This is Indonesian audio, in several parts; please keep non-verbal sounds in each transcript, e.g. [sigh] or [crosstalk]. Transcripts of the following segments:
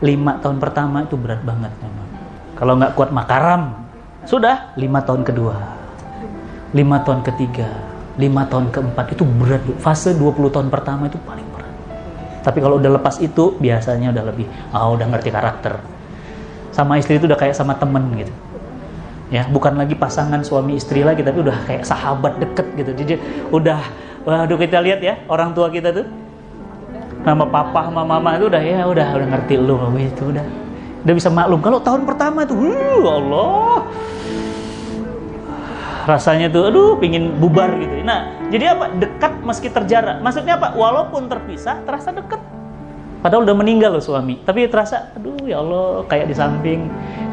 lima tahun pertama itu berat banget memang. Kalau nggak kuat makaram, sudah lima tahun kedua, lima tahun ketiga, lima tahun keempat itu berat. Fase 20 tahun pertama itu paling berat. Tapi kalau udah lepas itu biasanya udah lebih, ah oh, udah ngerti karakter. Sama istri itu udah kayak sama temen gitu ya bukan lagi pasangan suami istri lagi tapi udah kayak sahabat deket gitu jadi udah waduh kita lihat ya orang tua kita tuh nama papa sama mama itu udah ya udah udah ngerti lu itu udah. Udah bisa maklum. Kalau tahun pertama tuh uh, Allah. Rasanya tuh aduh pingin bubar gitu. Nah jadi apa? Dekat meski terjarak. Maksudnya apa? Walaupun terpisah terasa dekat. Padahal udah meninggal loh suami, tapi terasa, aduh ya Allah, kayak di samping,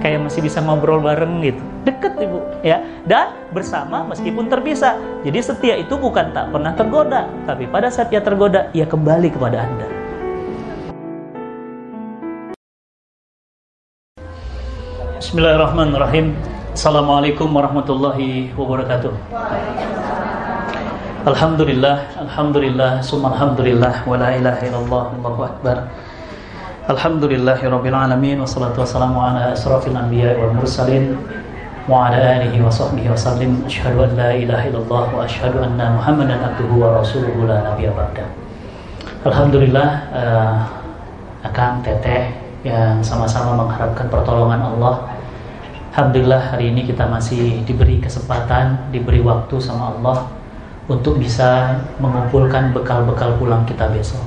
kayak masih bisa ngobrol bareng gitu. Deket ibu, ya. Dan bersama meskipun terpisah. Jadi setia itu bukan tak pernah tergoda, tapi pada saat ia tergoda, ia kembali kepada Anda. Bismillahirrahmanirrahim. Assalamualaikum warahmatullahi wabarakatuh. Alhamdulillah, Alhamdulillah, summa Alhamdulillah, wa la ilaha illallah, Allahu Akbar. Alhamdulillahirabbil alamin wassalatu wassalamu ala asrafil anbiya wal mursalin wa ala alihi wa sahbihi wa sallim. Asyhadu an la ilaha illallah wa asyhadu anna Muhammadan abduhu wa rasuluhu la nabiyya ba'da. Alhamdulillah uh, Akang Teteh yang sama-sama mengharapkan pertolongan Allah. Alhamdulillah hari ini kita masih diberi kesempatan, diberi waktu sama Allah untuk bisa mengumpulkan bekal-bekal pulang kita besok.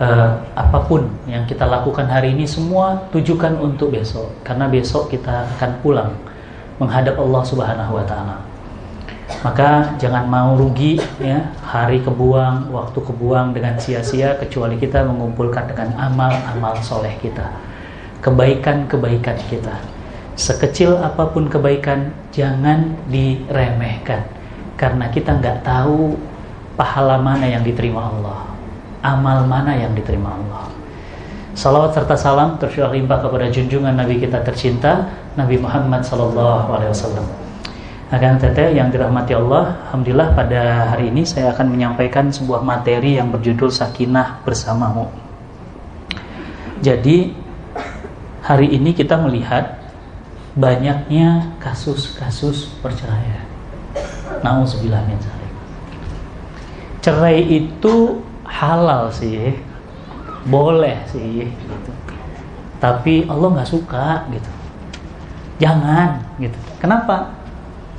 Uh, apa pun yang kita lakukan hari ini semua tujukan untuk besok karena besok kita akan pulang menghadap Allah Subhanahu wa taala. Maka jangan mau rugi ya, hari kebuang, waktu kebuang dengan sia-sia kecuali kita mengumpulkan dengan amal-amal soleh kita. Kebaikan-kebaikan kita. Sekecil apa pun kebaikan jangan diremehkan karena kita nggak tahu pahala mana yang diterima Allah amal mana yang diterima Allah Salawat serta salam tersyurah limpah kepada junjungan Nabi kita tercinta Nabi Muhammad Wasallam. Akan teteh yang dirahmati Allah, Alhamdulillah pada hari ini saya akan menyampaikan sebuah materi yang berjudul Sakinah bersamamu. Jadi hari ini kita melihat banyaknya kasus-kasus perceraian. Nauzubillah min Cerai itu halal sih, boleh sih, gitu. Tapi Allah nggak suka gitu. Jangan gitu. Kenapa?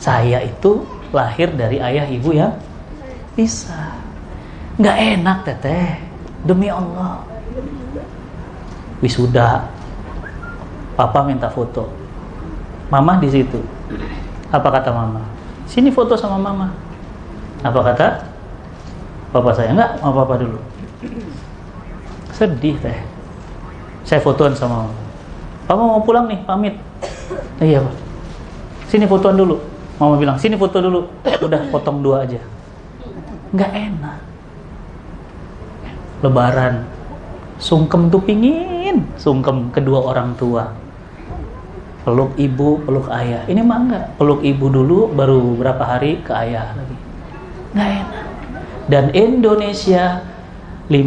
Saya itu lahir dari ayah ibu ya bisa. Nggak enak teteh. Demi Allah. Wisuda. Papa minta foto. Mama di situ. Apa kata mama? sini foto sama mama apa kata papa saya enggak mau papa dulu. Sedih teh. Saya fotoan sama mama. Papa mau pulang nih pamit. Iya pak. Sini fotoan dulu. Mama bilang sini foto dulu. Udah potong dua aja. Nggak enak. Lebaran. Sungkem tuh pingin. Sungkem kedua orang tua. Peluk ibu, peluk ayah. Ini mah enggak, peluk ibu dulu baru berapa hari ke ayah lagi. Enggak enak. Dan Indonesia 15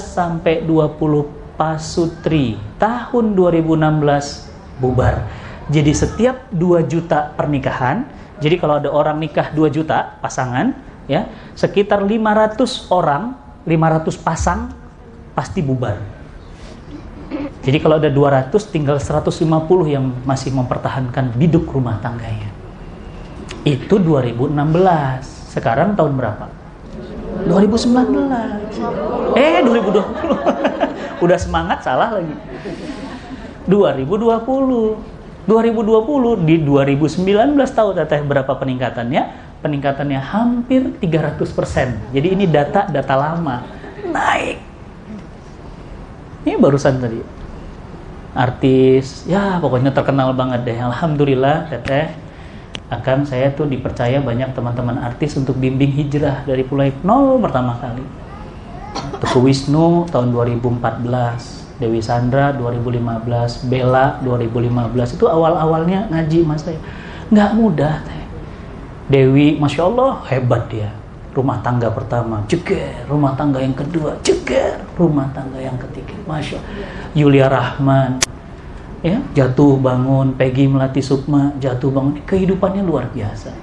sampai 20 pasutri tahun 2016 bubar. Jadi setiap 2 juta pernikahan, jadi kalau ada orang nikah 2 juta pasangan, ya, sekitar 500 orang, 500 pasang pasti bubar jadi kalau ada 200 tinggal 150 yang masih mempertahankan biduk rumah tangganya. Itu 2016. Sekarang tahun berapa? 2019. Eh 2020. [laughs] Udah semangat salah lagi. 2020. 2020 di 2019 tahu teteh berapa peningkatannya? Peningkatannya hampir 300%. Jadi ini data data lama naik. Ini barusan tadi artis ya pokoknya terkenal banget deh alhamdulillah teteh akan saya tuh dipercaya banyak teman-teman artis untuk bimbing hijrah dari mulai nol pertama kali. Teguh Wisnu tahun 2014 Dewi Sandra 2015 Bella 2015 itu awal-awalnya ngaji mas saya. Nggak mudah teh. Dewi Masya Allah hebat dia. Rumah tangga pertama, ceger, rumah tangga yang kedua, ceger, rumah tangga yang ketiga, masya Yulia Rahman, ya jatuh bangun, Peggy Melati Sukma jatuh bangun, kehidupannya luar biasa.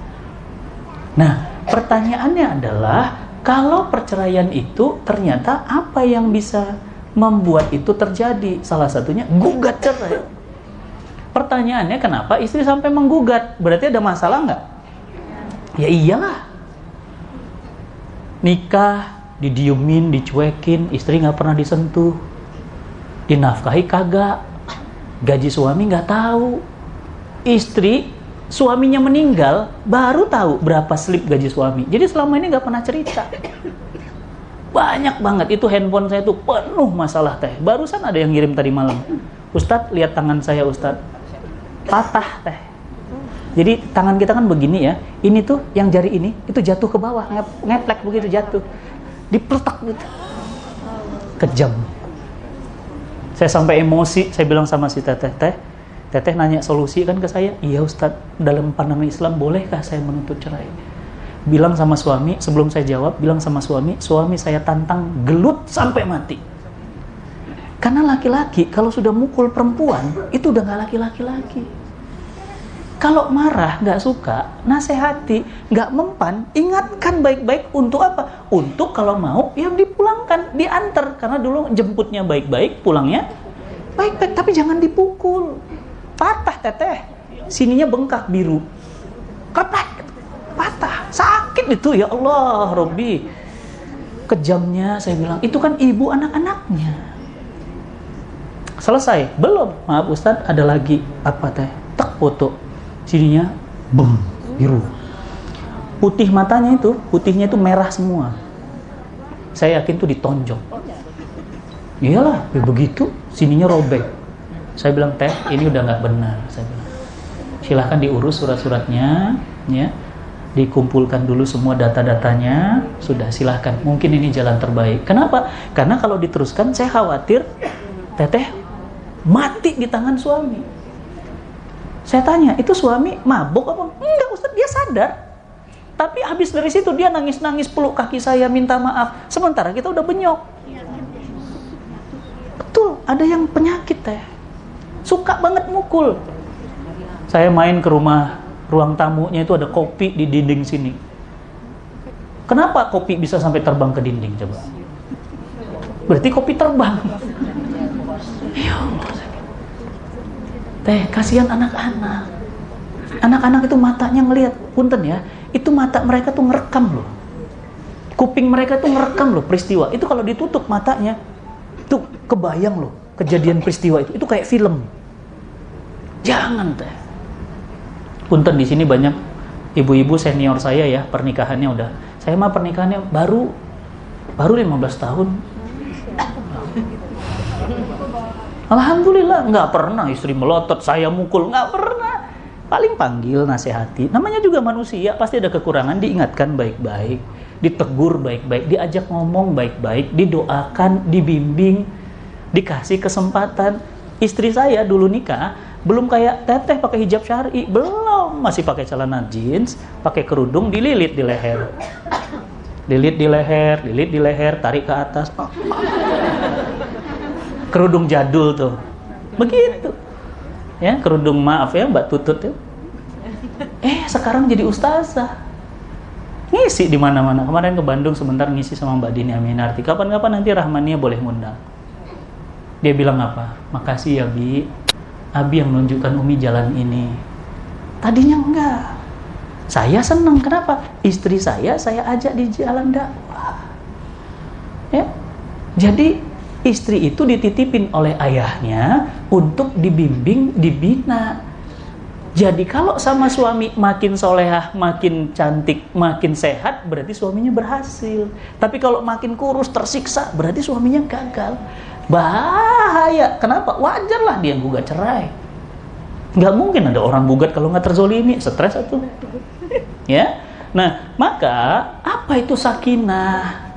Nah, pertanyaannya adalah kalau perceraian itu ternyata apa yang bisa membuat itu terjadi? Salah satunya gugat cerai. Pertanyaannya kenapa istri sampai menggugat? Berarti ada masalah nggak? Ya iyalah nikah didiemin, dicuekin, istri nggak pernah disentuh, dinafkahi kagak, gaji suami nggak tahu, istri suaminya meninggal baru tahu berapa slip gaji suami. Jadi selama ini nggak pernah cerita. Banyak banget itu handphone saya tuh penuh masalah teh. Barusan ada yang ngirim tadi malam. Ustadz lihat tangan saya Ustadz patah teh. Jadi tangan kita kan begini ya. Ini tuh yang jari ini itu jatuh ke bawah, ngeplek begitu jatuh. Dipletak gitu. Kejam. Saya sampai emosi, saya bilang sama si teteh, teh, teteh nanya solusi kan ke saya, iya Ustadz, dalam pandangan Islam bolehkah saya menuntut cerai? Bilang sama suami, sebelum saya jawab, bilang sama suami, suami saya tantang gelut sampai mati. Karena laki-laki kalau sudah mukul perempuan, itu udah nggak laki-laki lagi. Kalau marah, nggak suka, nasehati, nggak mempan, ingatkan baik-baik untuk apa? Untuk kalau mau, ya dipulangkan, diantar. Karena dulu jemputnya baik-baik, pulangnya baik-baik, tapi jangan dipukul. Patah teteh, sininya bengkak biru. Keplek, patah, sakit itu ya Allah, Robi. Kejamnya saya bilang, itu kan ibu anak-anaknya. Selesai? Belum. Maaf Ustadz, ada lagi apa teh? Tak foto sininya bem biru. Putih matanya itu putihnya itu merah semua. Saya yakin tuh ditonjok. Iyalah ya begitu. Sininya robek. Saya bilang teh ini udah nggak benar saya bilang. Silahkan diurus surat-suratnya ya. Dikumpulkan dulu semua data-datanya. Sudah silahkan. Mungkin ini jalan terbaik. Kenapa? Karena kalau diteruskan saya khawatir teteh mati di tangan suami saya tanya, itu suami mabuk apa? Enggak Ustaz, dia sadar. Tapi habis dari situ dia nangis-nangis peluk kaki saya minta maaf. Sementara kita udah benyok. Betul, ada yang penyakit teh. Suka banget mukul. Saya main ke rumah ruang tamunya itu ada kopi di dinding sini. Kenapa kopi bisa sampai terbang ke dinding coba? Berarti kopi terbang. [laughs] Ya Allah. Teh, kasihan anak-anak. Anak-anak itu matanya ngelihat, punten ya, itu mata mereka tuh ngerekam loh. Kuping mereka tuh ngerekam loh peristiwa. Itu kalau ditutup matanya, tuh kebayang loh kejadian peristiwa itu. Itu kayak film. Jangan teh. Punten di sini banyak ibu-ibu senior saya ya, pernikahannya udah. Saya mah pernikahannya baru baru 15 tahun Alhamdulillah nggak pernah istri melotot saya mukul nggak pernah. Paling panggil nasihati. Namanya juga manusia pasti ada kekurangan diingatkan baik-baik ditegur baik-baik diajak ngomong baik-baik didoakan dibimbing dikasih kesempatan. Istri saya dulu nikah belum kayak teteh pakai hijab syari belum. Masih pakai celana jeans pakai kerudung dililit di leher. Lilit di leher lilit di leher tarik ke atas kerudung jadul tuh. Begitu. Ya kerudung maaf ya mbak tutut ya. Eh sekarang jadi ustazah. Ngisi di mana-mana. Kemarin ke Bandung sebentar ngisi sama mbak Dini Aminarti. Kapan-kapan nanti Rahmania boleh ngundang. Dia bilang apa? Makasih ya Bi. Abi yang menunjukkan Umi jalan ini. Tadinya enggak. Saya senang kenapa? Istri saya saya ajak di jalan dakwah. Ya. Jadi istri itu dititipin oleh ayahnya untuk dibimbing, dibina. Jadi kalau sama suami makin solehah, makin cantik, makin sehat, berarti suaminya berhasil. Tapi kalau makin kurus, tersiksa, berarti suaminya gagal. Bahaya. Kenapa? Wajar lah dia gugat cerai. Nggak mungkin ada orang gugat kalau nggak terzolimi, stres atau ya. Nah, maka apa itu sakinah?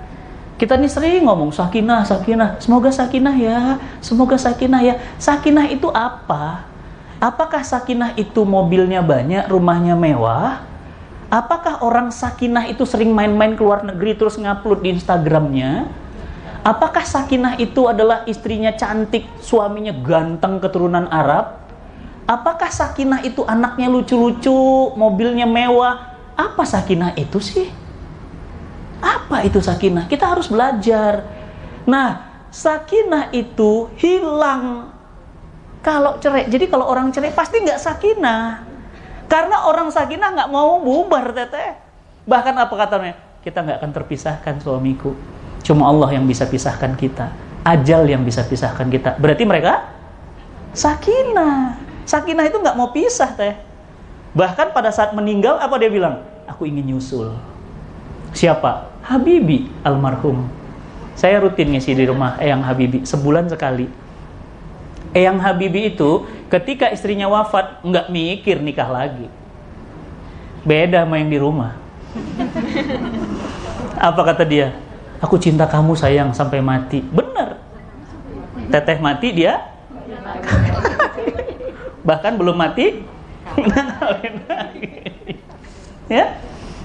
Kita nih sering ngomong sakinah, sakinah. Semoga sakinah ya, semoga sakinah ya. Sakinah itu apa? Apakah sakinah itu mobilnya banyak, rumahnya mewah? Apakah orang sakinah itu sering main-main ke luar negeri terus ngupload di Instagramnya? Apakah sakinah itu adalah istrinya cantik, suaminya ganteng keturunan Arab? Apakah sakinah itu anaknya lucu-lucu, mobilnya mewah? Apa sakinah itu sih? Apa itu sakinah? Kita harus belajar. Nah, sakinah itu hilang kalau cerai. Jadi kalau orang cerai pasti nggak sakinah. Karena orang sakinah nggak mau bubar teteh. Bahkan apa katanya? Kita nggak akan terpisahkan suamiku. Cuma Allah yang bisa pisahkan kita. Ajal yang bisa pisahkan kita. Berarti mereka sakinah. Sakinah itu nggak mau pisah teh. Bahkan pada saat meninggal apa dia bilang? Aku ingin nyusul. Siapa? Habibi almarhum. Saya rutin ngisi di rumah Eyang Habibi sebulan sekali. Eyang Habibi itu ketika istrinya wafat nggak mikir nikah lagi. Beda sama yang di rumah. Apa kata dia? Aku cinta kamu sayang sampai mati. Benar. Teteh mati dia. Bahkan belum mati. [laughs] ya.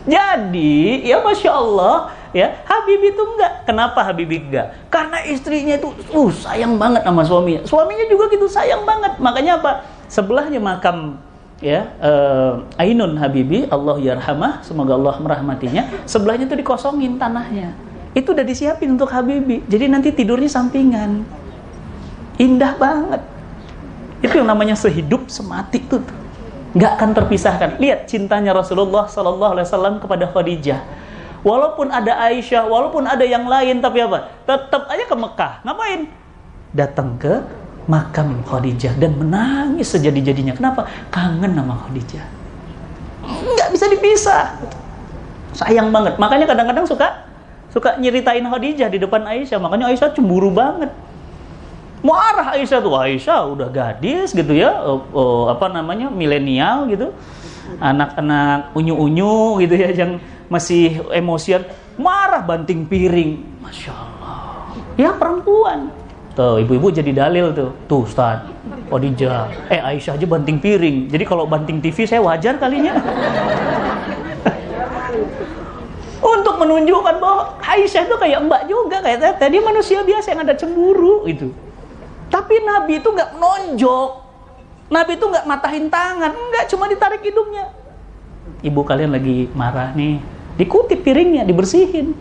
Jadi, ya masya Allah, ya Habibie itu enggak. Kenapa Habibie enggak? Karena istrinya itu uh sayang banget sama suaminya. Suaminya juga gitu sayang banget. Makanya apa? Sebelahnya makam ya uh, Ainun Habibi Allah yarhamah semoga Allah merahmatinya sebelahnya itu dikosongin tanahnya itu udah disiapin untuk Habibi jadi nanti tidurnya sampingan indah banget itu yang namanya sehidup semati tuh nggak akan terpisahkan lihat cintanya Rasulullah Sallallahu Alaihi Wasallam kepada Khadijah Walaupun ada Aisyah, walaupun ada yang lain, tapi apa? Tetap aja ke Mekah. Ngapain? Datang ke makam Khadijah dan menangis sejadi-jadinya. Kenapa? Kangen sama Khadijah. Nggak bisa dipisah. Sayang banget. Makanya kadang-kadang suka suka nyeritain Khadijah di depan Aisyah. Makanya Aisyah cemburu banget. Marah Aisyah tuh. Aisyah udah gadis gitu ya. Oh, oh, apa namanya? milenial gitu. Anak-anak unyu-unyu gitu ya yang masih emosian, marah banting piring. Masya Allah. Ya perempuan. Tuh, ibu-ibu jadi dalil tuh. Tuh, Ustaz. Khadijah. Eh, Aisyah aja banting piring. Jadi kalau banting TV saya wajar kalinya. [laughs] Untuk menunjukkan bahwa Aisyah itu kayak mbak juga, kayak tadi manusia biasa yang ada cemburu itu. Tapi Nabi itu nggak menonjok. Nabi itu nggak matahin tangan, nggak cuma ditarik hidungnya. Ibu kalian lagi marah nih, Dikutip piringnya, dibersihin.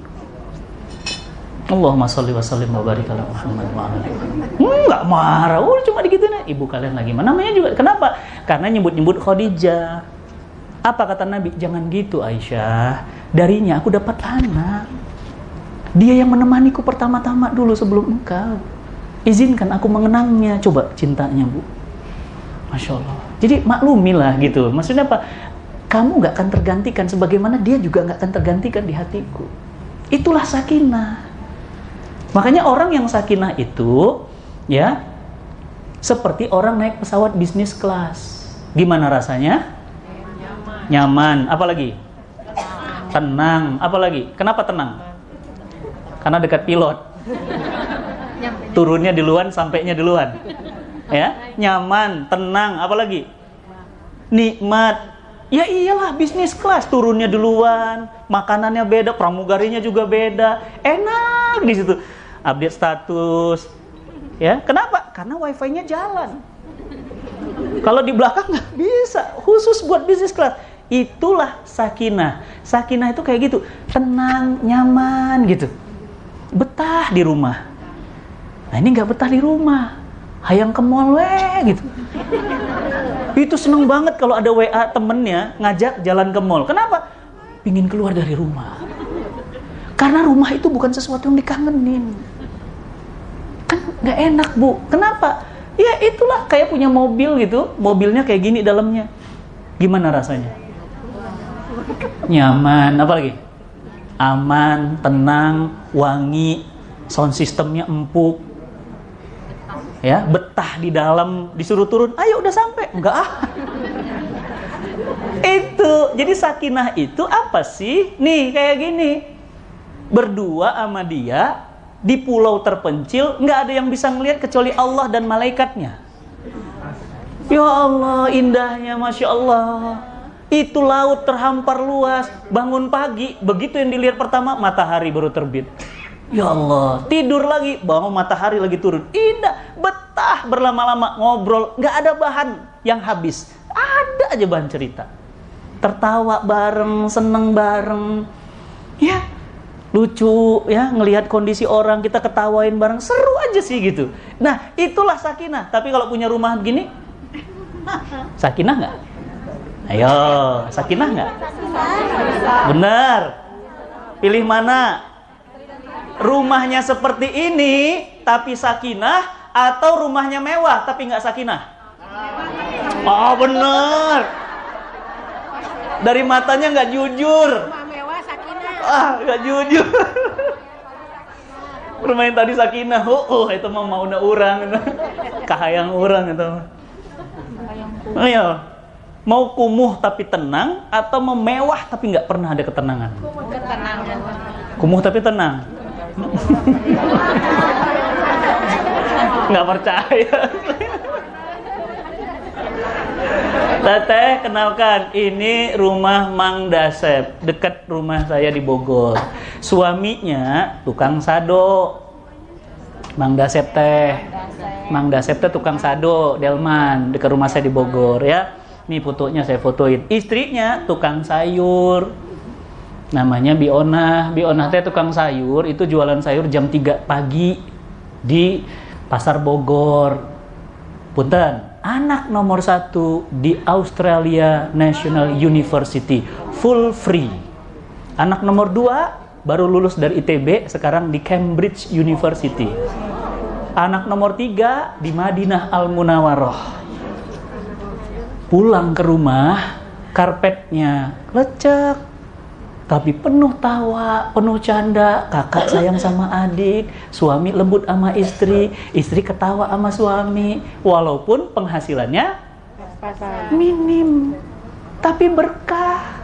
Allahumma sholli wa sallim wa barik ala Muhammad wa ala Enggak marah, udah cuma digituin Ibu kalian lagi mana? Namanya juga kenapa? Karena nyebut-nyebut Khadijah. Apa kata Nabi? Jangan gitu Aisyah. Darinya aku dapat anak. Dia yang menemaniku pertama-tama dulu sebelum engkau. Izinkan aku mengenangnya. Coba cintanya, Bu. Masya Allah. Jadi maklumilah gitu. Maksudnya apa? kamu nggak akan tergantikan sebagaimana dia juga nggak akan tergantikan di hatiku. Itulah sakinah. Makanya orang yang sakinah itu ya seperti orang naik pesawat bisnis kelas. Gimana rasanya? Nyaman. Nyaman. Apalagi? Tenang. tenang. Apalagi? Kenapa tenang? Karena dekat pilot. Turunnya duluan, sampainya duluan. Ya, nyaman, tenang, apalagi? Nikmat, Ya iyalah bisnis kelas turunnya duluan, makanannya beda, pramugarinya juga beda, enak di situ. Update status, ya kenapa? Karena wifi-nya jalan. Kalau di belakang nggak bisa, khusus buat bisnis kelas. Itulah sakinah. Sakinah itu kayak gitu, tenang, nyaman gitu, betah di rumah. Nah ini nggak betah di rumah, hayang ke mall weh gitu itu seneng banget kalau ada WA temennya ngajak jalan ke mall. Kenapa? Pingin keluar dari rumah. Karena rumah itu bukan sesuatu yang dikangenin. Kan nggak enak bu. Kenapa? Ya itulah kayak punya mobil gitu. Mobilnya kayak gini dalamnya. Gimana rasanya? Nyaman. Apa lagi? Aman, tenang, wangi, sound systemnya empuk, ya betah di dalam disuruh turun ayo udah sampai. Enggak ah. Itu jadi sakinah itu apa sih? Nih kayak gini. Berdua sama dia di pulau terpencil nggak ada yang bisa ngelihat kecuali Allah dan malaikatnya. Ya Allah indahnya masya Allah. Itu laut terhampar luas, bangun pagi, begitu yang dilihat pertama matahari baru terbit. Ya Allah, tidur lagi, bangun matahari lagi turun. Indah, betah berlama-lama ngobrol, nggak ada bahan yang habis. Ada aja bahan cerita. Tertawa bareng, seneng bareng. Ya, lucu ya ngelihat kondisi orang kita ketawain bareng seru aja sih gitu nah itulah sakinah tapi kalau punya rumah begini [laughs] sakinah nggak ayo sakinah nggak benar pilih mana rumahnya seperti ini tapi sakinah atau rumahnya mewah tapi nggak sakinah? Oh benar. Dari matanya nggak jujur. Ah gak jujur. Bermain tadi sakinah. Oh, oh itu mah mau na orang kahayang orang itu ayo. Mau kumuh tapi tenang atau memewah tapi nggak pernah ada ketenangan. Kumuh tapi tenang nggak percaya Teteh, kenalkan, ini rumah Mang Dasep, dekat rumah saya di Bogor. Suaminya tukang sado. Mang Dasep teh. Mang Dasep teh tukang sado, Delman, dekat rumah saya di Bogor ya. Ini fotonya saya fotoin. Istrinya tukang sayur. Namanya Biona. Biona teh tukang sayur, itu jualan sayur jam 3 pagi di Pasar Bogor. Punten, anak nomor satu di Australia National University full free anak nomor dua baru lulus dari ITB sekarang di Cambridge University anak nomor tiga di Madinah Al Munawaroh pulang ke rumah karpetnya lecek tapi penuh tawa, penuh canda, kakak sayang sama adik, suami lembut sama istri, istri ketawa sama suami, walaupun penghasilannya minim, tapi berkah.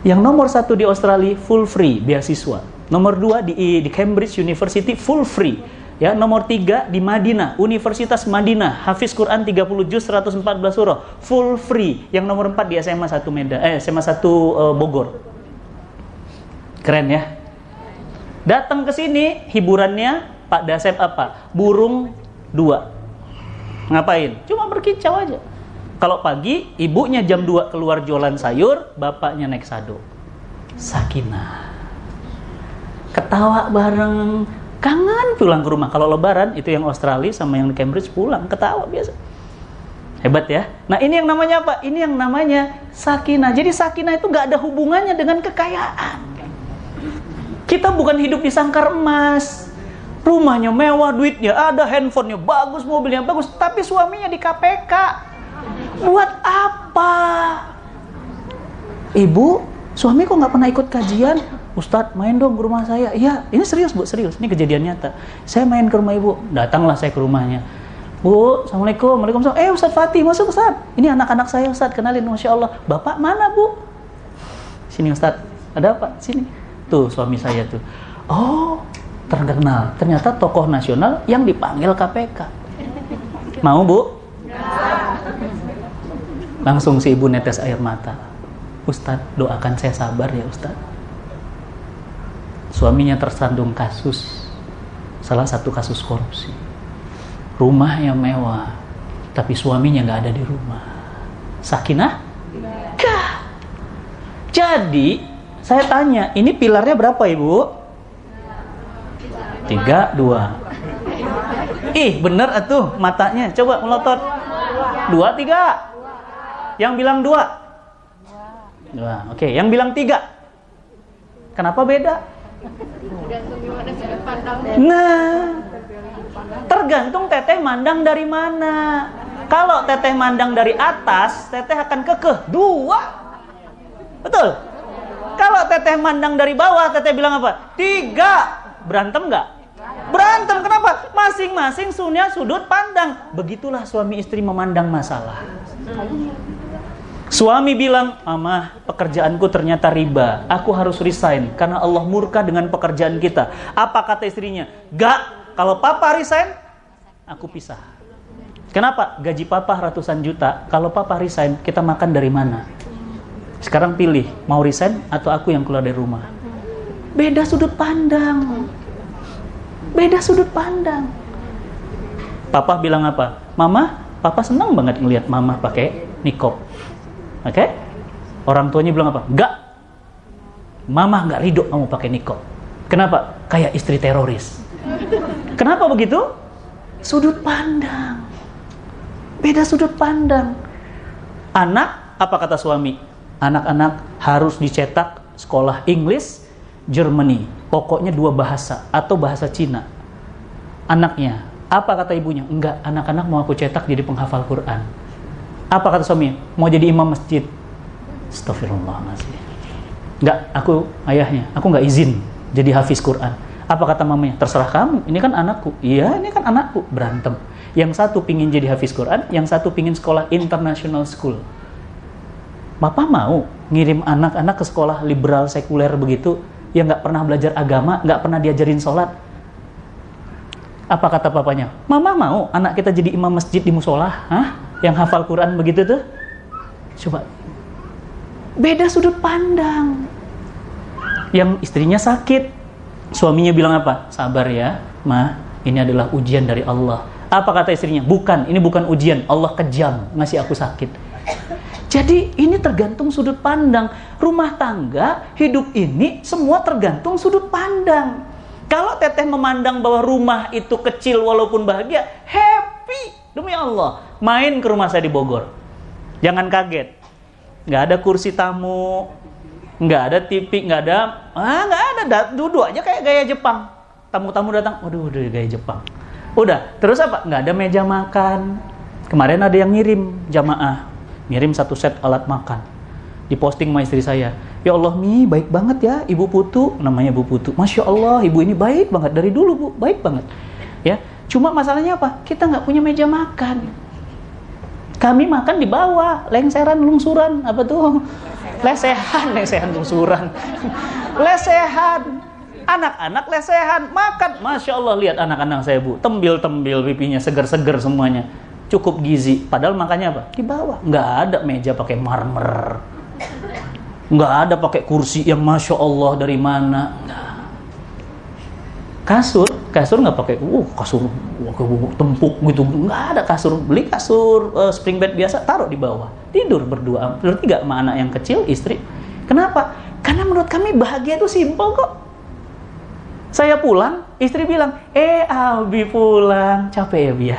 Yang nomor satu di Australia full free beasiswa, nomor dua di, di Cambridge University full free, Ya, nomor tiga di Madinah, Universitas Madinah, Hafiz Quran 30 juz 114 surah, full free. Yang nomor empat di SMA 1 Medan, eh SMA 1 uh, Bogor. Keren ya. Datang ke sini hiburannya Pak Dasep apa? Burung dua. Ngapain? Cuma berkicau aja. Kalau pagi, ibunya jam 2 keluar jualan sayur, bapaknya naik sado. Sakinah. Ketawa bareng, kangen pulang ke rumah. Kalau lebaran itu yang Australia sama yang di Cambridge pulang. Ketawa biasa. Hebat ya. Nah ini yang namanya apa? Ini yang namanya sakinah. Jadi sakinah itu nggak ada hubungannya dengan kekayaan. Kita bukan hidup di sangkar emas. Rumahnya mewah duitnya ada handphonenya bagus mobilnya bagus. Tapi suaminya di KPK buat apa? Ibu suami kok nggak pernah ikut kajian Ustadz main dong ke rumah saya. Iya, ini serius bu, serius. Ini kejadian nyata. Saya main ke rumah ibu, datanglah saya ke rumahnya. Bu, Assalamualaikum, Waalaikumsalam. Eh Ustadz Fatih, masuk Ustadz. Ini anak-anak saya Ustadz, kenalin Masya Allah. Bapak mana bu? Sini Ustadz, ada apa? Sini. Tuh suami saya tuh. Oh, terkenal. Ternyata tokoh nasional yang dipanggil KPK. Mau bu? Langsung si ibu netes air mata. Ustadz, doakan saya sabar ya Ustadz suaminya tersandung kasus salah satu kasus korupsi. Rumah yang mewah tapi suaminya nggak ada di rumah. Sakinah? Kah? Jadi saya tanya ini pilarnya berapa ibu? Tiga dua. Ih bener atuh matanya. Coba melotot. Dua tiga. Yang bilang dua. Dua oke. Yang bilang tiga. Kenapa beda Nah, tergantung teteh mandang dari mana. Kalau teteh mandang dari atas, teteh akan kekeh dua. Betul. Kalau teteh mandang dari bawah, teteh bilang apa? Tiga. Berantem nggak? Berantem kenapa? Masing-masing sunya sudut pandang. Begitulah suami istri memandang masalah. Suami bilang, "Mama, pekerjaanku ternyata riba. Aku harus resign karena Allah murka dengan pekerjaan kita." Apa kata istrinya? "Gak, kalau papa resign, aku pisah." Kenapa? Gaji papa ratusan juta. Kalau papa resign, kita makan dari mana? Sekarang pilih, mau resign atau aku yang keluar dari rumah. Beda sudut pandang. Beda sudut pandang. Papa bilang apa? Mama, papa senang banget ngelihat mama pakai nikob. Oke? Okay? Orang tuanya bilang apa? Enggak. Mama nggak ridho kamu pakai nikob. Kenapa? Kayak istri teroris. Kenapa begitu? Sudut pandang. Beda sudut pandang. Anak, apa kata suami? Anak-anak harus dicetak sekolah Inggris, Germany. Pokoknya dua bahasa atau bahasa Cina. Anaknya, apa kata ibunya? Enggak, anak-anak mau aku cetak jadi penghafal Quran. Apa kata suami? Mau jadi imam masjid. Astagfirullahaladzim. Enggak, aku ayahnya, aku nggak izin jadi hafiz Quran. Apa kata mamanya? Terserah kamu, ini kan anakku. Iya, ini kan anakku. Berantem. Yang satu pingin jadi hafiz Quran, yang satu pingin sekolah international school. Bapak mau ngirim anak-anak ke sekolah liberal sekuler begitu, yang nggak pernah belajar agama, nggak pernah diajarin sholat. Apa kata papanya? Mama mau anak kita jadi imam masjid di musola, Hah? Yang hafal Quran begitu tuh? Coba. Beda sudut pandang. Yang istrinya sakit, Suaminya bilang apa? Sabar ya, ma, ini adalah ujian dari Allah. Apa kata istrinya? Bukan, ini bukan ujian. Allah kejam, ngasih aku sakit. Jadi ini tergantung sudut pandang. Rumah tangga, hidup ini semua tergantung sudut pandang. Kalau teteh memandang bahwa rumah itu kecil walaupun bahagia, happy. Demi Allah, main ke rumah saya di Bogor. Jangan kaget. Nggak ada kursi tamu, nggak ada TV, nggak ada, ah nggak ada, duduk aja kayak gaya Jepang. Tamu-tamu datang, waduh, udah gaya Jepang. Udah, terus apa? Nggak ada meja makan. Kemarin ada yang ngirim jamaah, ngirim satu set alat makan. Diposting sama istri saya. Ya Allah, Mi, baik banget ya, Ibu Putu, namanya Ibu Putu. Masya Allah, Ibu ini baik banget dari dulu, Bu, baik banget. Ya, cuma masalahnya apa? Kita nggak punya meja makan. Kami makan di bawah, lengseran, lungsuran, apa tuh? lesehan lesehan lungsuran. Lesehan. Anak-anak lesehan. Makan. Masya Allah lihat anak-anak saya bu. Tembil tembil pipinya seger-seger semuanya. Cukup gizi. Padahal makannya apa? Di bawah. Nggak ada meja pakai marmer. Nggak ada pakai kursi. Yang masya Allah dari mana kasur kasur nggak pakai uh kasur uh, tempuk gitu. Nggak ada kasur. Beli kasur uh, spring bed biasa taruh di bawah. Tidur berdua. Bertiga sama anak yang kecil istri. Kenapa? Karena menurut kami bahagia itu simpel kok. Saya pulang istri bilang eh Abi pulang. Capek ya Bia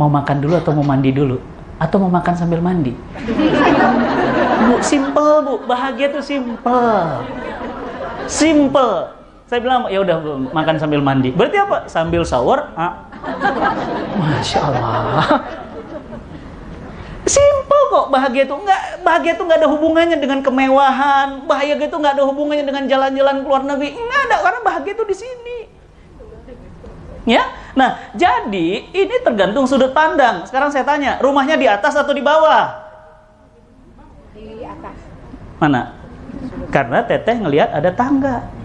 mau makan dulu atau mau mandi dulu? Atau mau makan sambil mandi? Bu simple bu. Bahagia itu simple simple saya bilang ya udah makan sambil mandi. Berarti apa? Sambil shower? Ah. Masya Allah. Simple kok bahagia itu nggak bahagia itu nggak ada hubungannya dengan kemewahan. Bahagia itu nggak ada hubungannya dengan jalan-jalan keluar negeri. Nggak ada karena bahagia itu di sini. Ya, nah jadi ini tergantung sudut pandang. Sekarang saya tanya, rumahnya di atas atau di bawah? Di atas. Mana? Karena teteh ngelihat ada tangga.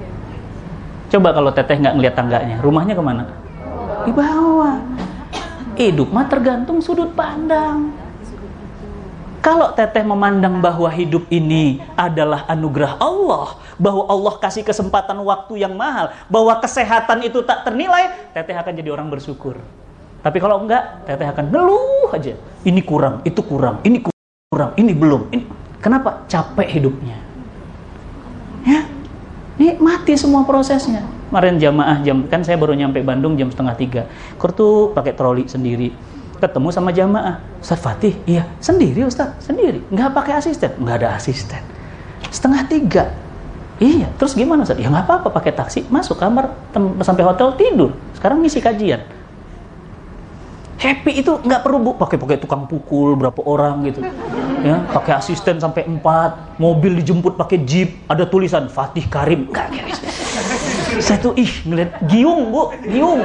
Coba kalau teteh nggak ngeliat tangganya, rumahnya ke mana? Di bawah. Hidup mah tergantung sudut pandang. Kalau teteh memandang bahwa hidup ini adalah anugerah Allah, bahwa Allah kasih kesempatan waktu yang mahal, bahwa kesehatan itu tak ternilai, teteh akan jadi orang bersyukur. Tapi kalau enggak, teteh akan ngeluh aja. Ini kurang, itu kurang, ini kurang, ini belum. Ini kenapa? Capek hidupnya. Ya, Nikmati semua prosesnya. Kemarin jamaah jam kan saya baru nyampe Bandung jam setengah tiga. Kurtu pakai troli sendiri. Ketemu sama jamaah. Ustaz Fatih, iya sendiri Ustaz, sendiri. Nggak pakai asisten, nggak ada asisten. Setengah tiga. Iya, terus gimana Ustaz? Ya nggak apa-apa pakai taksi, masuk kamar, sampai hotel tidur. Sekarang ngisi kajian happy itu nggak perlu bu. Pakai pakai tukang pukul berapa orang gitu. Ya pakai asisten sampai empat. Mobil dijemput pakai jeep. Ada tulisan Fatih Karim. Nggak saya tuh ih ngeliat giung bu. Giung.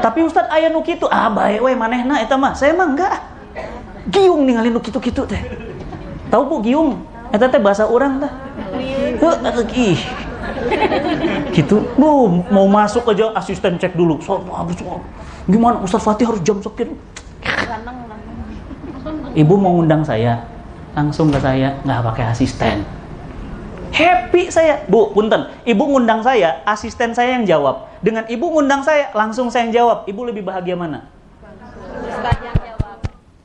Tapi Ustadz ayah nuk itu ah baik weh manehna itu mah. Saya mah enggak giung ninggalin nuk itu gitu teh. Tahu bu giung? Itu teh bahasa orang teh. Ih. Gitu. Bu mau masuk aja asisten cek dulu. So, gimana Ustaz Fatih harus jam sekian ibu mau ngundang saya. Langsung ke saya. Nggak pakai asisten. Happy saya. Bu punten. Ibu ngundang saya asisten saya yang jawab. Dengan ibu ngundang saya langsung saya yang jawab. Ibu lebih bahagia mana?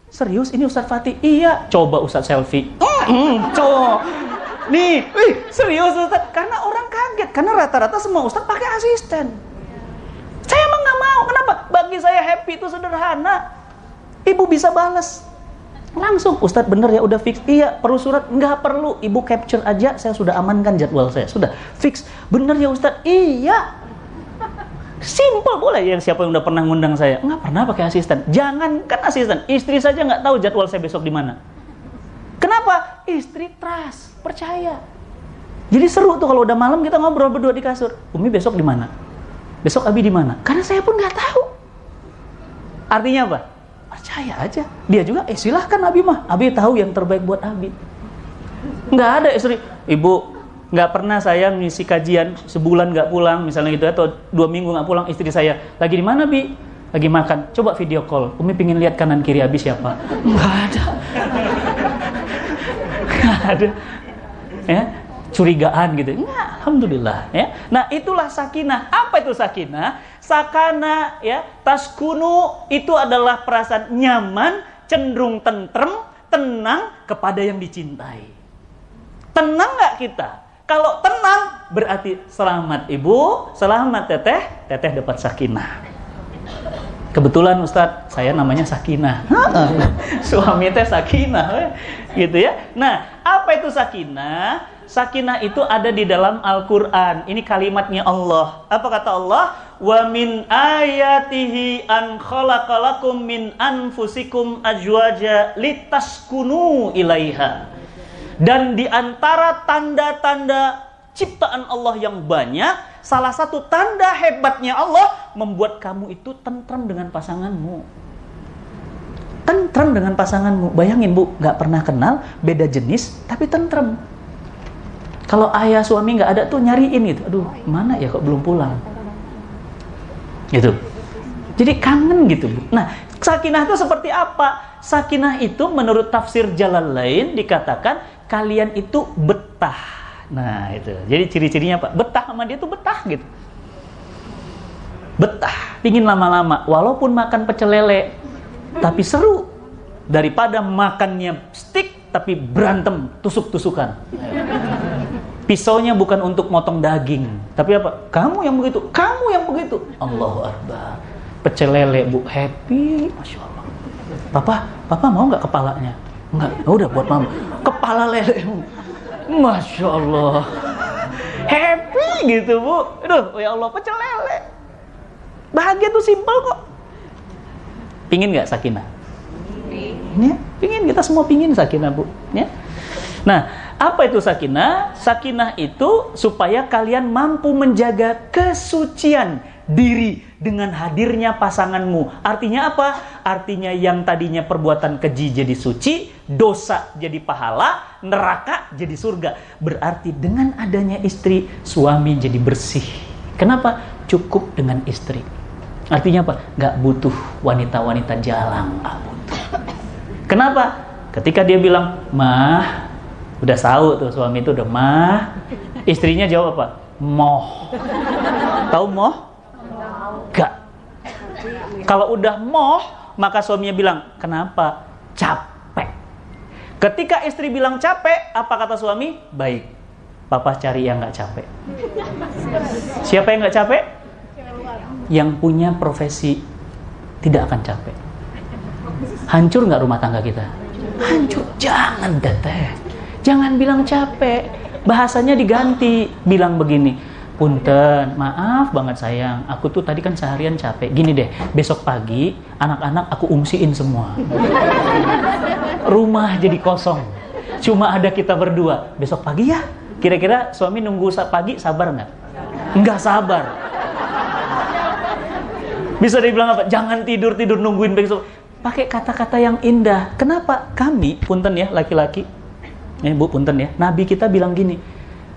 Serius ini Ustadz Fatih? Iya. Coba Ustadz selfie. Mm, coba. Nih. Serius Ustadz karena orang kaget. Karena rata-rata semua Ustadz pakai asisten nggak mau kenapa bagi saya happy itu sederhana ibu bisa balas Langsung, Ustadz bener ya udah fix. Iya, perlu surat? Nggak perlu. Ibu capture aja, saya sudah amankan jadwal saya. Sudah, fix. Bener ya Ustadz? Iya. Simple boleh yang siapa yang udah pernah ngundang saya. Nggak pernah pakai asisten. Jangan kan asisten. Istri saja nggak tahu jadwal saya besok di mana. Kenapa? Istri trust, percaya. Jadi seru tuh kalau udah malam kita ngobrol berdua di kasur. Umi besok di mana? Besok Abi di mana? Karena saya pun nggak tahu. Artinya apa? percaya aja. Dia juga eh silahkan Abi mah. Abi tahu yang terbaik buat Abi. Nggak ada istri. Ibu nggak pernah saya mengisi kajian sebulan nggak pulang misalnya gitu atau dua minggu nggak pulang istri saya lagi di mana bi? Lagi makan. Coba video call. Umi pingin lihat kanan kiri Abi siapa. Nggak ada. [laughs] Nggak ada. Ya curigaan gitu. Enggak, alhamdulillah ya. Nah, itulah sakinah. Apa itu sakinah? Sakana ya, taskunu itu adalah perasaan nyaman, cenderung tentrem, tenang kepada yang dicintai. Tenang nggak kita? Kalau tenang berarti selamat ibu, selamat teteh, teteh dapat sakinah. Kebetulan Ustadz, saya namanya Sakinah. [laughs] Suami teh Sakinah, gitu ya. Nah, apa itu Sakinah? Sakinah itu ada di dalam Al-Quran. Ini kalimatnya Allah. Apa kata Allah? Wa min ayatihi an khalaqalakum min anfusikum ajwaja litaskunu ilaiha. Dan di antara tanda-tanda ciptaan Allah yang banyak, salah satu tanda hebatnya Allah membuat kamu itu tentram dengan pasanganmu. Tentram dengan pasanganmu. Bayangin bu, gak pernah kenal, beda jenis, tapi tentram kalau ayah suami nggak ada tuh nyariin gitu. Aduh, mana ya kok belum pulang? Gitu. Jadi kangen gitu, Bu. Nah, sakinah itu seperti apa? Sakinah itu menurut tafsir jalan lain dikatakan kalian itu betah. Nah, itu. Jadi ciri-cirinya apa? Betah sama dia tuh betah gitu. Betah, pingin lama-lama walaupun makan pecel lele tapi seru daripada makannya stick tapi berantem tusuk-tusukan. Pisaunya bukan untuk motong daging, tapi apa? Kamu yang begitu, kamu yang begitu. Allahu Akbar. Pecel lele bu, happy, masya Allah. Papa, papa mau nggak kepalanya? Enggak, ya udah buat mama. Kepala lele, masya Allah. Happy gitu bu. Aduh, ya Allah, pecel lele. Bahagia tuh simpel kok. Pingin nggak sakinah? Ya, pingin kita semua pingin sakinah bu. Ya. Nah, apa itu sakinah? Sakinah itu supaya kalian mampu menjaga kesucian diri dengan hadirnya pasanganmu. Artinya apa? Artinya yang tadinya perbuatan keji jadi suci, dosa jadi pahala, neraka jadi surga. Berarti dengan adanya istri, suami jadi bersih. Kenapa? Cukup dengan istri. Artinya apa? Gak butuh wanita-wanita jalang. Gak butuh. Kenapa? Ketika dia bilang, mah Udah tahu tuh suami itu udah mah. Istrinya jawab apa? Moh. Tahu moh? Gak. Kalau udah moh, maka suaminya bilang, "Kenapa?" Capek. Ketika istri bilang capek, apa kata suami? Baik. Papa cari yang gak capek. Siapa yang gak capek? Yang punya profesi tidak akan capek. Hancur nggak rumah tangga kita? Hancur. Jangan teteh Jangan bilang capek. Bahasanya diganti. Bilang begini, punten, maaf banget sayang. Aku tuh tadi kan seharian capek. Gini deh, besok pagi anak-anak aku ungsiin semua. Rumah jadi kosong. Cuma ada kita berdua. Besok pagi ya. Kira-kira suami nunggu pagi sabar nggak? Nggak sabar. Bisa dibilang apa? Jangan tidur-tidur nungguin besok. Pakai kata-kata yang indah. Kenapa? Kami, punten ya, laki-laki, ini Bu punten ya. Nabi kita bilang gini,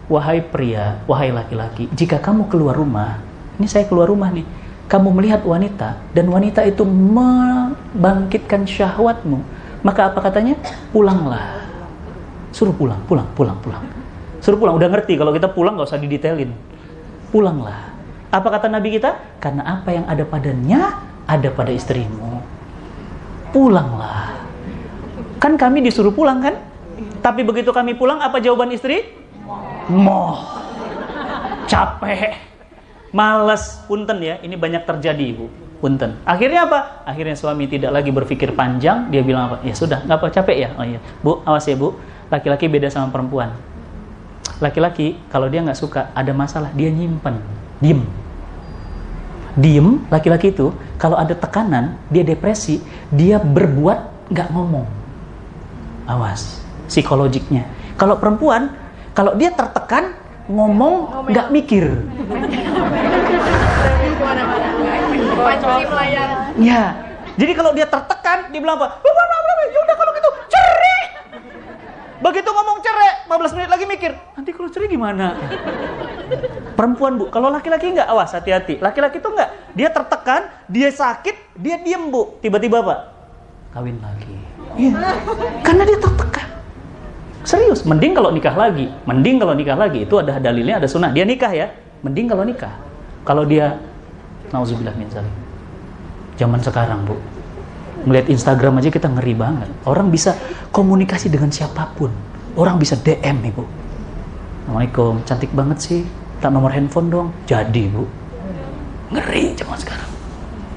wahai pria, wahai laki-laki, jika kamu keluar rumah, ini saya keluar rumah nih, kamu melihat wanita dan wanita itu membangkitkan syahwatmu, Maka apa katanya? Pulanglah. Suruh pulang, pulang, pulang, pulang. Suruh pulang. Udah ngerti kalau kita pulang nggak usah didetailin. Pulanglah. Apa kata Nabi kita? Karena apa yang ada padanya ada pada istrimu. Pulanglah. Kan kami disuruh pulang kan? Tapi begitu kami pulang, apa jawaban istri? Moh. Capek. Males. Punten ya, ini banyak terjadi ibu. Punten. Akhirnya apa? Akhirnya suami tidak lagi berpikir panjang. Dia bilang apa? Ya sudah, nggak apa capek ya? Oh iya. Bu, awas ya bu. Laki-laki beda sama perempuan. Laki-laki kalau dia nggak suka, ada masalah, dia nyimpen. Diem. Diem, laki-laki itu kalau ada tekanan, dia depresi, dia berbuat nggak ngomong. Awas, psikologiknya. Kalau perempuan, kalau dia tertekan, ngomong nggak mikir. Ya, jadi kalau dia tertekan, dia bilang apa? Ya udah kalau gitu, cerai. Begitu ngomong cerai, 15 menit lagi mikir, nanti kalau cerai gimana? Perempuan bu, kalau laki-laki nggak awas hati-hati. Laki-laki tuh nggak, dia tertekan, dia sakit, dia diem bu. Tiba-tiba apa? Kawin lagi. Iya, karena dia tertekan. Serius, mending kalau nikah lagi. Mending kalau nikah lagi, itu ada dalilnya, ada sunnah. Dia nikah ya, mending kalau nikah. Kalau dia, nauzubillah min zalim. Zaman sekarang bu, melihat Instagram aja kita ngeri banget. Orang bisa komunikasi dengan siapa pun. Orang bisa DM ibu. Assalamualaikum, cantik banget sih. Tak nomor handphone dong. Jadi bu, ngeri zaman sekarang.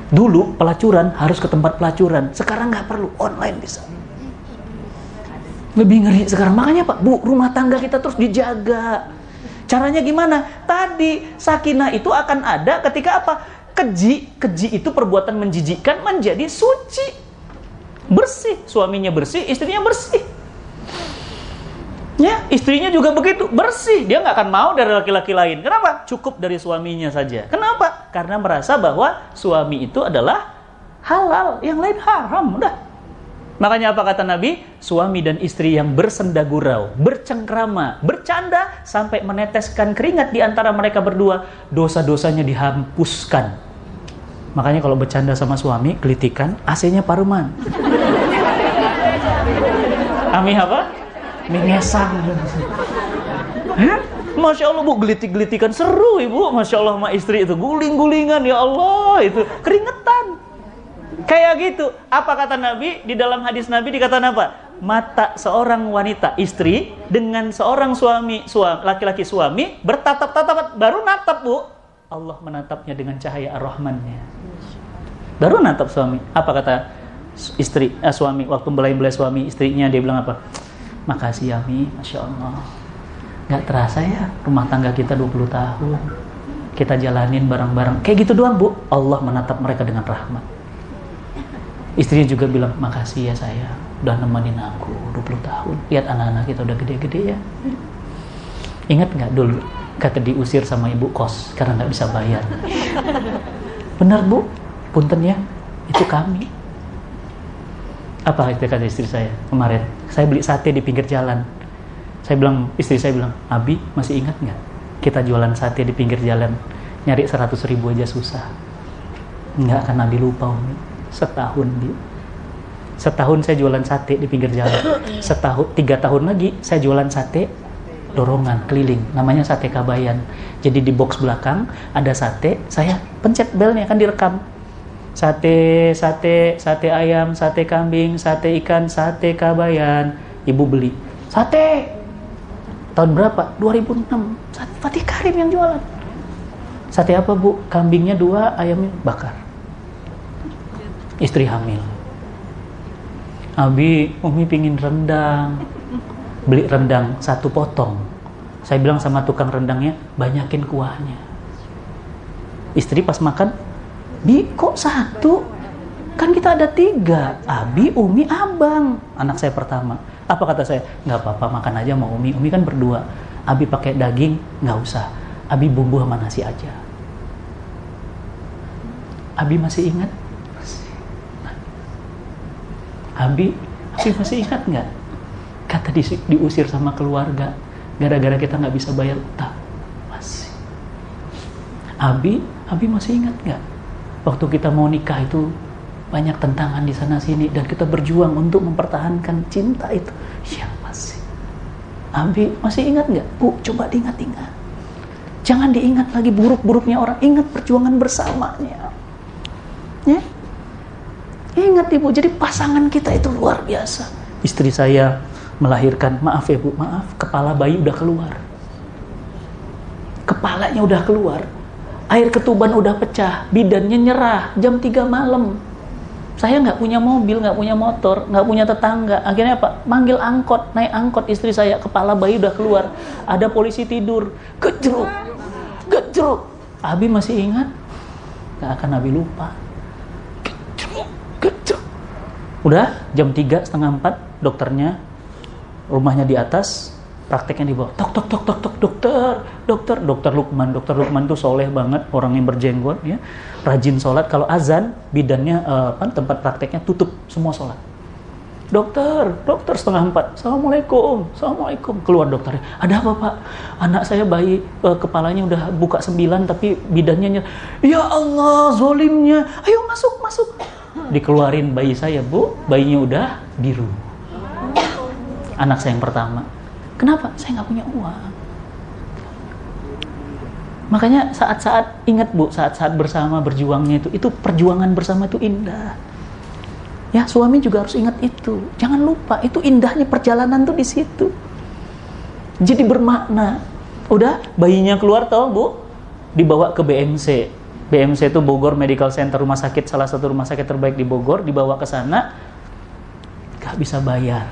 Dulu pelacuran harus ke tempat pelacuran. Sekarang nggak perlu, online bisa. Lebih ngeri sekarang. Makanya Pak, Bu, rumah tangga kita terus dijaga. Caranya gimana? Tadi sakinah itu akan ada ketika apa? Keji, keji itu perbuatan menjijikkan menjadi suci. Bersih, suaminya bersih, istrinya bersih. Ya, istrinya juga begitu, bersih. Dia nggak akan mau dari laki-laki lain. Kenapa? Cukup dari suaminya saja. Kenapa? Karena merasa bahwa suami itu adalah halal, yang lain haram. Udah, Makanya apa kata Nabi? Suami dan istri yang bersenda gurau, bercengkrama, bercanda sampai meneteskan keringat di antara mereka berdua, dosa-dosanya dihapuskan. Makanya kalau bercanda sama suami, kelitikan, AC-nya paruman. Ami apa? Mengesang. Masya Allah bu, gelitik-gelitikan seru ibu, Masya Allah sama istri itu guling-gulingan ya Allah itu keringetan. Kayak gitu. Apa kata Nabi? Di dalam hadis Nabi dikatakan apa? Mata seorang wanita istri dengan seorang suami, suami laki-laki suami bertatap-tatap baru natap, Bu. Allah menatapnya dengan cahaya Ar-Rahmannya. Baru natap suami. Apa kata istri eh, suami waktu belai-belai suami istrinya dia bilang apa? Makasih ya Mi, Masya Allah. Gak terasa ya rumah tangga kita 20 tahun. Kita jalanin bareng-bareng. Kayak gitu doang, Bu. Allah menatap mereka dengan rahmat. Istrinya juga bilang, makasih ya saya udah nemenin aku 20 tahun. Lihat anak-anak kita udah gede-gede ya. Ingat nggak dulu kata diusir sama ibu kos karena nggak bisa bayar. [laughs] Benar bu, punten ya, itu kami. Apa itu kata istri saya kemarin? Saya beli sate di pinggir jalan. Saya bilang, istri saya bilang, Abi masih ingat nggak? Kita jualan sate di pinggir jalan, nyari 100 ribu aja susah. Nggak akan Nabi lupa Umi setahun di setahun saya jualan sate di pinggir jalan. Setahun tiga tahun lagi saya jualan sate dorongan keliling. Namanya sate kabayan. Jadi di box belakang ada sate saya pencet belnya kan direkam. Sate sate sate ayam sate kambing sate ikan sate kabayan. Ibu beli sate! Tahun berapa? 2006 sate Fatih Karim yang jualan. Sate apa bu? Kambingnya dua ayamnya bakar istri hamil. Abi, Umi pingin rendang. Beli rendang satu potong. Saya bilang sama tukang rendangnya, banyakin kuahnya. Istri pas makan, Bi, kok satu? Kan kita ada tiga. Abi, Umi, Abang. Anak saya pertama. Apa kata saya? Nggak apa-apa, makan aja sama Umi. Umi kan berdua. Abi pakai daging, nggak usah. Abi bumbu sama nasi aja. Abi masih ingat Abi, Abi masih ingat nggak? Kata di, diusir sama keluarga, gara-gara kita nggak bisa bayar utang. Masih. Abi, Abi masih ingat nggak? Waktu kita mau nikah itu banyak tentangan di sana sini dan kita berjuang untuk mempertahankan cinta itu. Ya masih. Abi masih ingat nggak? Bu, coba diingat-ingat. Jangan diingat lagi buruk-buruknya orang, ingat perjuangan bersamanya. Ya? Ingat ibu, jadi pasangan kita itu luar biasa. Istri saya melahirkan, maaf ya bu, maaf, kepala bayi udah keluar. Kepalanya udah keluar. Air ketuban udah pecah, bidannya nyerah, jam 3 malam. Saya nggak punya mobil, nggak punya motor, nggak punya tetangga. Akhirnya apa? Manggil angkot, naik angkot istri saya, kepala bayi udah keluar. Ada polisi tidur, kejeruk, kejeruk. Abi masih ingat? Nggak akan Abi lupa. Kejeruk. Udah jam 3, setengah 4, dokternya, rumahnya di atas, prakteknya di bawah. Tok, tok, tok, tok, tok, dokter, dokter, dokter Lukman. Dokter Lukman tuh soleh banget, orang yang berjenggot, ya rajin sholat. Kalau azan, bidannya uh, tempat prakteknya tutup semua sholat. Dokter, dokter setengah empat. Assalamualaikum, assalamualaikum. Keluar dokternya. Ada apa pak? Anak saya bayi uh, kepalanya udah buka sembilan tapi bidannya ny- Ya Allah, zolimnya. Ayo masuk, masuk. Dikeluarin bayi saya bu, bayinya udah biru. Anak saya yang pertama. Kenapa? Saya nggak punya uang. Makanya saat-saat ingat bu, saat-saat bersama berjuangnya itu, itu perjuangan bersama itu indah. Ya suami juga harus ingat itu. Jangan lupa, itu indahnya perjalanan tuh di situ. Jadi bermakna. Udah bayinya keluar tau bu, dibawa ke BMC. BMC itu Bogor Medical Center rumah sakit salah satu rumah sakit terbaik di Bogor dibawa ke sana. Gak bisa bayar.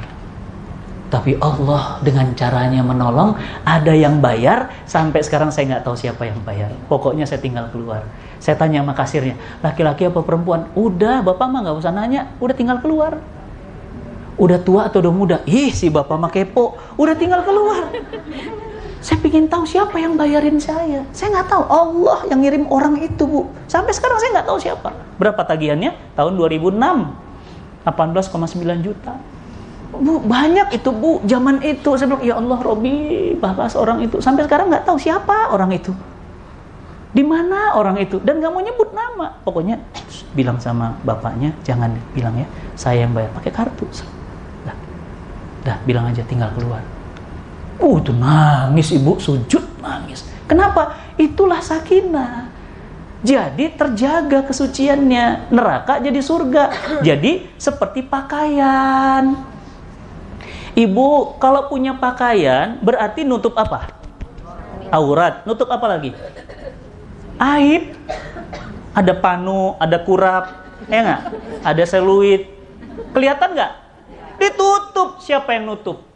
Tapi Allah dengan caranya menolong ada yang bayar sampai sekarang saya nggak tahu siapa yang bayar. Pokoknya saya tinggal keluar. Saya tanya sama kasirnya laki-laki apa perempuan? Udah bapak mah nggak usah nanya udah tinggal keluar. Udah tua atau udah muda? Ih si bapak mah kepo. Udah tinggal keluar saya ingin tahu siapa yang bayarin saya. Saya nggak tahu. Allah yang ngirim orang itu bu. Sampai sekarang saya nggak tahu siapa. Berapa tagihannya? Tahun 2006 18,9 juta. Bu, banyak itu bu, zaman itu. Saya bilang ya Allah Robi, bapak seorang itu. Sampai sekarang nggak tahu siapa orang itu, di mana orang itu? Dan nggak mau nyebut nama, pokoknya bilang sama bapaknya jangan bilang ya, saya yang bayar. Pakai kartu, dah, dah bilang aja tinggal keluar. Uh, itu nangis ibu sujud nangis. Kenapa? Itulah sakinah. Jadi terjaga kesuciannya, neraka jadi surga. Jadi seperti pakaian. Ibu, kalau punya pakaian berarti nutup apa? Aurat. Nutup apa lagi? Aib. Ada panu, ada kurap, ya nggak? Ada seluit. Kelihatan nggak? Ditutup. Siapa yang nutup?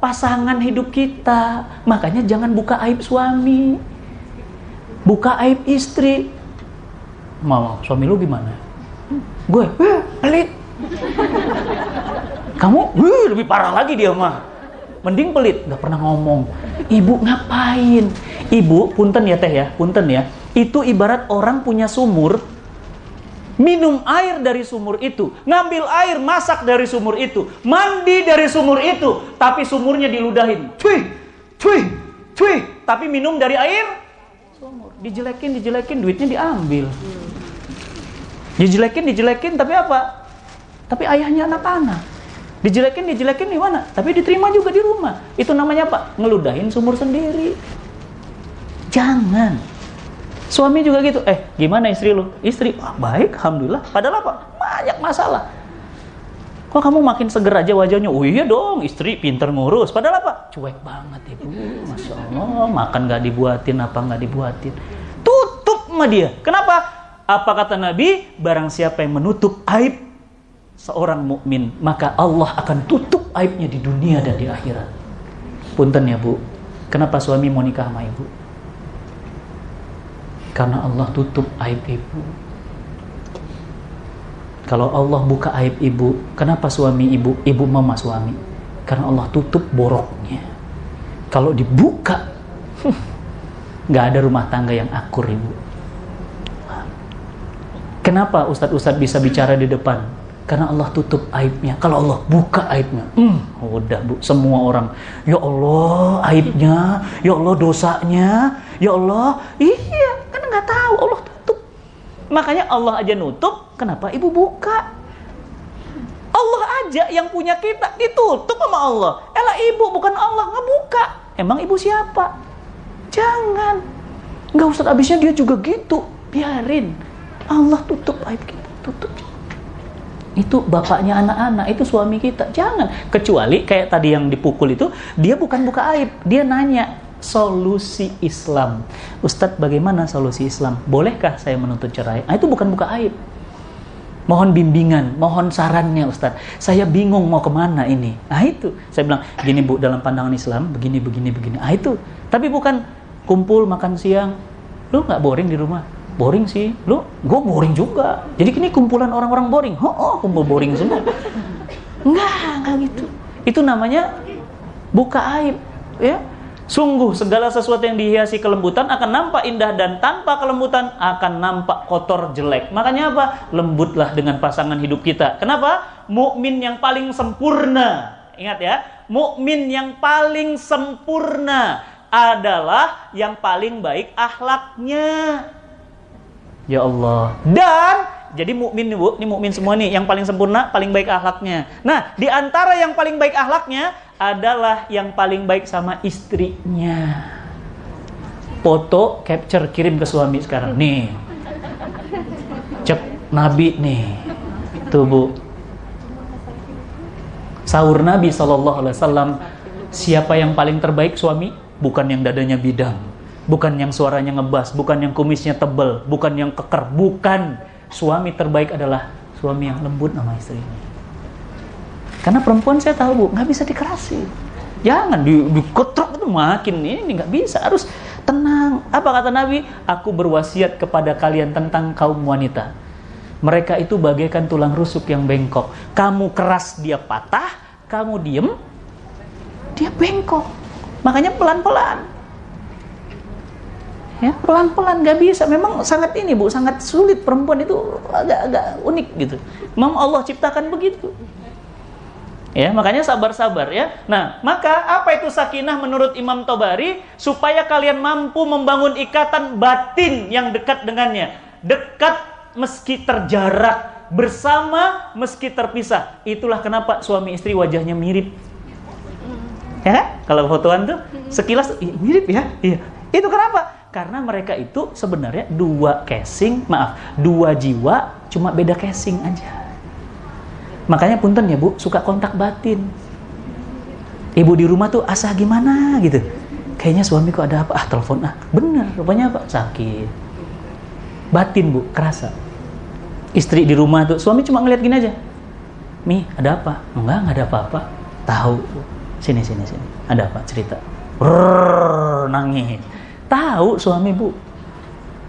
Pasangan hidup kita. Makanya jangan buka aib suami. Buka aib istri. Mau suami lu gimana? Gue, pelit kamu wih, lebih parah lagi dia mah mending pelit nggak pernah ngomong ibu ngapain ibu punten ya teh ya punten ya itu ibarat orang punya sumur minum air dari sumur itu ngambil air masak dari sumur itu mandi dari sumur itu tapi sumurnya diludahin cuy cuy cuy tapi minum dari air sumur dijelekin dijelekin duitnya diambil dijelekin dijelekin tapi apa tapi ayahnya anak-anak Dijelekin, dijelekin di mana? Tapi diterima juga di rumah. Itu namanya apa? Ngeludahin sumur sendiri. Jangan. Suami juga gitu. Eh, gimana istri lu? Istri, wah baik, alhamdulillah. Padahal apa? Banyak masalah. Kok kamu makin seger aja wajahnya? Oh iya dong, istri pinter ngurus. Padahal apa? Cuek banget ibu. Masya Allah, makan nggak dibuatin, apa nggak dibuatin. Tutup sama dia. Kenapa? Apa kata Nabi? Barang siapa yang menutup aib seorang mukmin, maka Allah akan tutup aibnya di dunia dan di akhirat. Punten ya bu, kenapa suami mau nikah sama ibu? Karena Allah tutup aib ibu. Kalau Allah buka aib ibu, kenapa suami ibu, ibu mama suami? Karena Allah tutup boroknya. Kalau dibuka, [laughs] nggak ada rumah tangga yang akur ibu. Kenapa ustadz-ustadz bisa bicara di depan? Karena Allah tutup aibnya. Kalau Allah buka aibnya, hmm, udah bu, semua orang, ya Allah aibnya, ya Allah dosanya, ya Allah, iya, kan nggak tahu Allah tutup. Makanya Allah aja nutup, Kenapa? Ibu buka. Allah aja yang punya kita ditutup sama Allah. Elah ibu bukan Allah ngebuka. Emang ibu siapa? Jangan. Nggak usah habisnya dia juga gitu. Biarin. Allah tutup aib kita. Tutup. Itu bapaknya anak-anak, itu suami kita. Jangan. Kecuali kayak tadi yang dipukul itu, dia bukan buka aib. Dia nanya, solusi Islam. Ustadz bagaimana solusi Islam? Bolehkah saya menuntut cerai? Nah, itu bukan buka aib mohon bimbingan, mohon sarannya Ustadz. Saya bingung mau ke mana ini. Ah itu, saya bilang, gini Bu, dalam pandangan Islam, begini, begini, begini. Ah itu, tapi bukan kumpul makan siang. Lu nggak boring di rumah? Boring sih. Lu, gue boring juga. Jadi ini kumpulan orang-orang boring. Oh, oh, kumpul boring semua. Enggak, enggak gitu. Itu namanya buka aib. Ya, Sungguh segala sesuatu yang dihiasi kelembutan akan nampak indah dan tanpa kelembutan akan nampak kotor jelek. Makanya apa? Lembutlah dengan pasangan hidup kita. Kenapa? Mukmin yang paling sempurna. Ingat ya, mukmin yang paling sempurna adalah yang paling baik akhlaknya. Ya Allah. Dan jadi mukmin nih Bu, ini mukmin semua nih yang paling sempurna, paling baik akhlaknya. Nah, di antara yang paling baik akhlaknya adalah yang paling baik sama istrinya. Foto capture kirim ke suami sekarang. Nih. Cek Nabi nih. Tuh Bu. Sahur Nabi SAW. Siapa yang paling terbaik suami? Bukan yang dadanya bidang. Bukan yang suaranya ngebas. Bukan yang kumisnya tebel. Bukan yang keker. Bukan. Suami terbaik adalah suami yang lembut sama istrinya. Karena perempuan saya tahu bu, nggak bisa dikerasi. Jangan di, diketrok itu makin ini nggak bisa. Harus tenang. Apa kata Nabi? Aku berwasiat kepada kalian tentang kaum wanita. Mereka itu bagaikan tulang rusuk yang bengkok. Kamu keras dia patah, kamu diem, dia bengkok. Makanya pelan-pelan. Ya, pelan-pelan nggak bisa. Memang sangat ini bu, sangat sulit perempuan itu agak-agak unik gitu. Memang Allah ciptakan begitu. Ya, makanya sabar-sabar ya. Nah, maka apa itu sakinah menurut Imam Tobari? Supaya kalian mampu membangun ikatan batin yang dekat dengannya. Dekat meski terjarak, bersama meski terpisah. Itulah kenapa suami istri wajahnya mirip. Ya, kalau fotoan tuh sekilas mirip ya. Iya. Itu kenapa? Karena mereka itu sebenarnya dua casing, maaf, dua jiwa cuma beda casing aja. Makanya punten ya Bu, suka kontak batin. Ibu di rumah tuh asa gimana gitu. Kayaknya suami kok ada apa? Ah telepon ah. Bener, rupanya apa? Sakit. Batin Bu, kerasa. Istri di rumah tuh, suami cuma ngeliat gini aja. Mi, ada apa? Enggak, enggak ada apa-apa. Tahu. Sini, sini, sini. Ada apa? Cerita. Rrrr, nangis. Tahu suami Bu.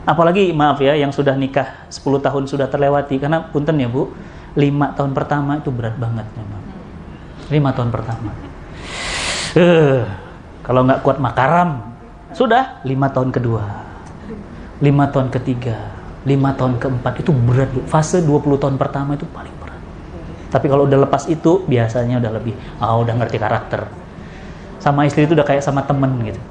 Apalagi maaf ya, yang sudah nikah 10 tahun sudah terlewati. Karena punten ya Bu, lima tahun pertama itu berat banget memang. Lima tahun pertama. Uh, kalau nggak kuat makaram sudah. Lima tahun kedua. Lima tahun ketiga. Lima tahun keempat. Itu berat fase 20 tahun pertama itu paling berat. Tapi kalau udah lepas itu biasanya udah lebih ah oh, udah ngerti karakter. Sama istri itu udah kayak sama temen gitu.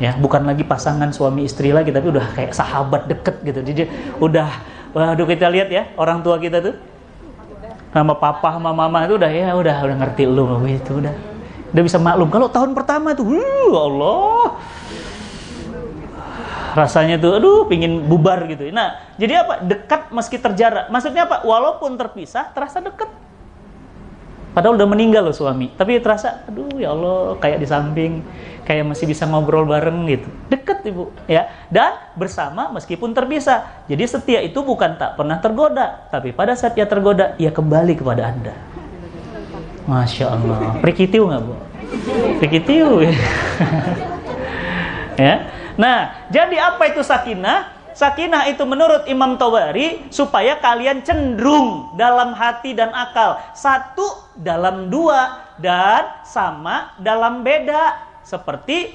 Ya bukan lagi pasangan suami istri lagi tapi udah kayak sahabat deket gitu. Jadi udah waduh kita lihat ya orang tua kita tuh sama papa sama mama itu udah ya udah udah ngerti lu itu udah. Udah bisa maklum. Kalau tahun pertama tuh uh, Allah. Rasanya tuh aduh pingin bubar gitu. Nah jadi apa? Dekat meski terjarak. Maksudnya apa? Walaupun terpisah terasa dekat. Padahal udah meninggal loh suami. Tapi terasa aduh ya Allah kayak di samping kayak masih bisa ngobrol bareng gitu. Deket ibu, ya. Dan bersama meskipun terpisah. Jadi setia itu bukan tak pernah tergoda, tapi pada saat ia tergoda, ia kembali kepada anda. Masya Allah. Prikitiu nggak bu? Prikitiu. ya. [laughs] Nah, jadi apa itu sakinah? Sakinah itu menurut Imam Tawari supaya kalian cenderung dalam hati dan akal. Satu dalam dua dan sama dalam beda seperti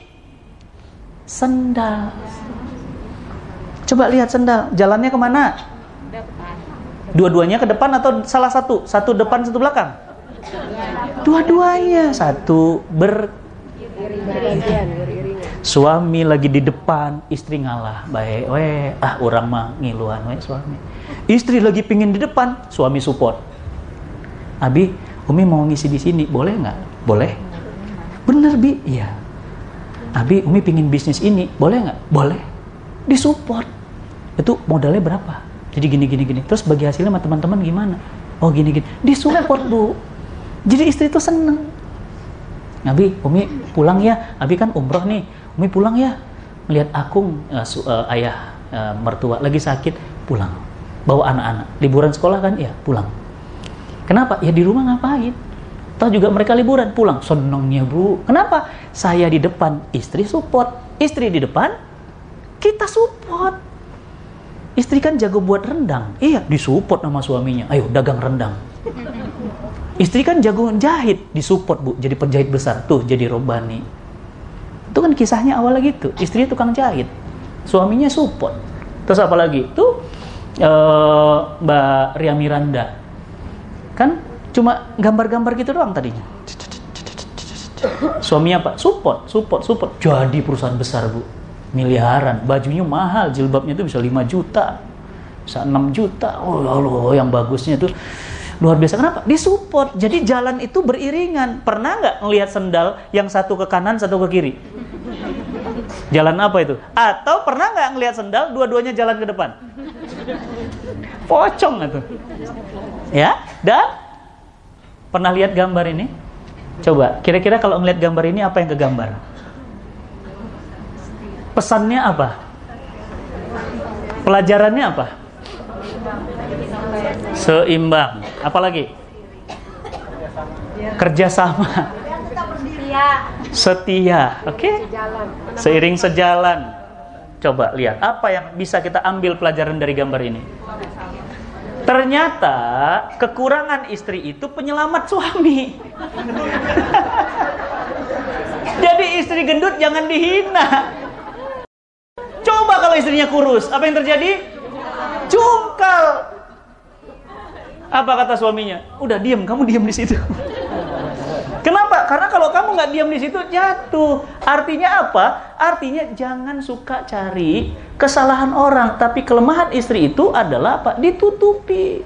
sendal. Coba lihat sendal, jalannya ke mana? Dua-duanya ke depan atau salah satu? Satu depan, satu belakang? Dua-duanya, satu ber Suami lagi di depan, istri ngalah. Baik, weh, ah orang mah ngiluan weh suami. Istri lagi pingin di depan, suami support. Abi, Umi mau ngisi di sini, boleh nggak? Boleh. Bener bi, iya. Abi, Umi pingin bisnis ini, boleh nggak? Boleh. Disupport. Itu modalnya berapa? Jadi gini gini gini. Terus bagi hasilnya sama teman-teman gimana? Oh gini gini. Disupport bu. Jadi istri itu seneng. Abi, Umi pulang ya. Abi kan umroh nih Umi pulang ya melihat Akung uh, su, uh, ayah uh, mertua lagi sakit pulang bawa anak-anak liburan sekolah kan ya pulang kenapa ya di rumah ngapain Tahu juga mereka liburan pulang. Senengnya bu. Kenapa? Saya di depan istri support. Istri di depan kita support. Istri kan jago buat rendang. Iya disupport sama suaminya. Ayo dagang rendang. Istri kan jago jahit disupport bu. Jadi penjahit besar. Tuh jadi robani. Itu kan kisahnya awalnya gitu. Istrinya tukang jahit, suaminya support. Terus apa lagi? Tuh uh, Mbak Ria Miranda. Kan cuma gambar-gambar gitu doang tadinya. Suaminya apa? Support, support, support. Jadi perusahaan besar, Bu. Miliaran. Bajunya mahal, jilbabnya itu bisa 5 juta. Bisa 6 juta. Oh, Allah, yang bagusnya tuh luar biasa. Kenapa? Disupport. Jadi jalan itu beriringan. Pernah nggak ngelihat sendal yang satu ke kanan, satu ke kiri? Jalan apa itu? Atau pernah nggak ngelihat sendal dua-duanya jalan ke depan? Pocong itu. Ya, dan pernah lihat gambar ini? Coba, kira-kira kalau ngelihat gambar ini apa yang kegambar? Pesannya apa? Pelajarannya apa? Seimbang. Apalagi? Kerjasama. Setia. Oke? Okay? Seiring sejalan. Coba lihat apa yang bisa kita ambil pelajaran dari gambar ini. Ternyata kekurangan istri itu penyelamat suami. [laughs] Jadi istri gendut jangan dihina. Coba kalau istrinya kurus, apa yang terjadi? Cungkal. Apa kata suaminya? Udah diem, kamu diem di situ. Kenapa? Karena kalau kamu nggak diam di situ jatuh. Artinya apa? Artinya jangan suka cari kesalahan orang, tapi kelemahan istri itu adalah apa? Ditutupi.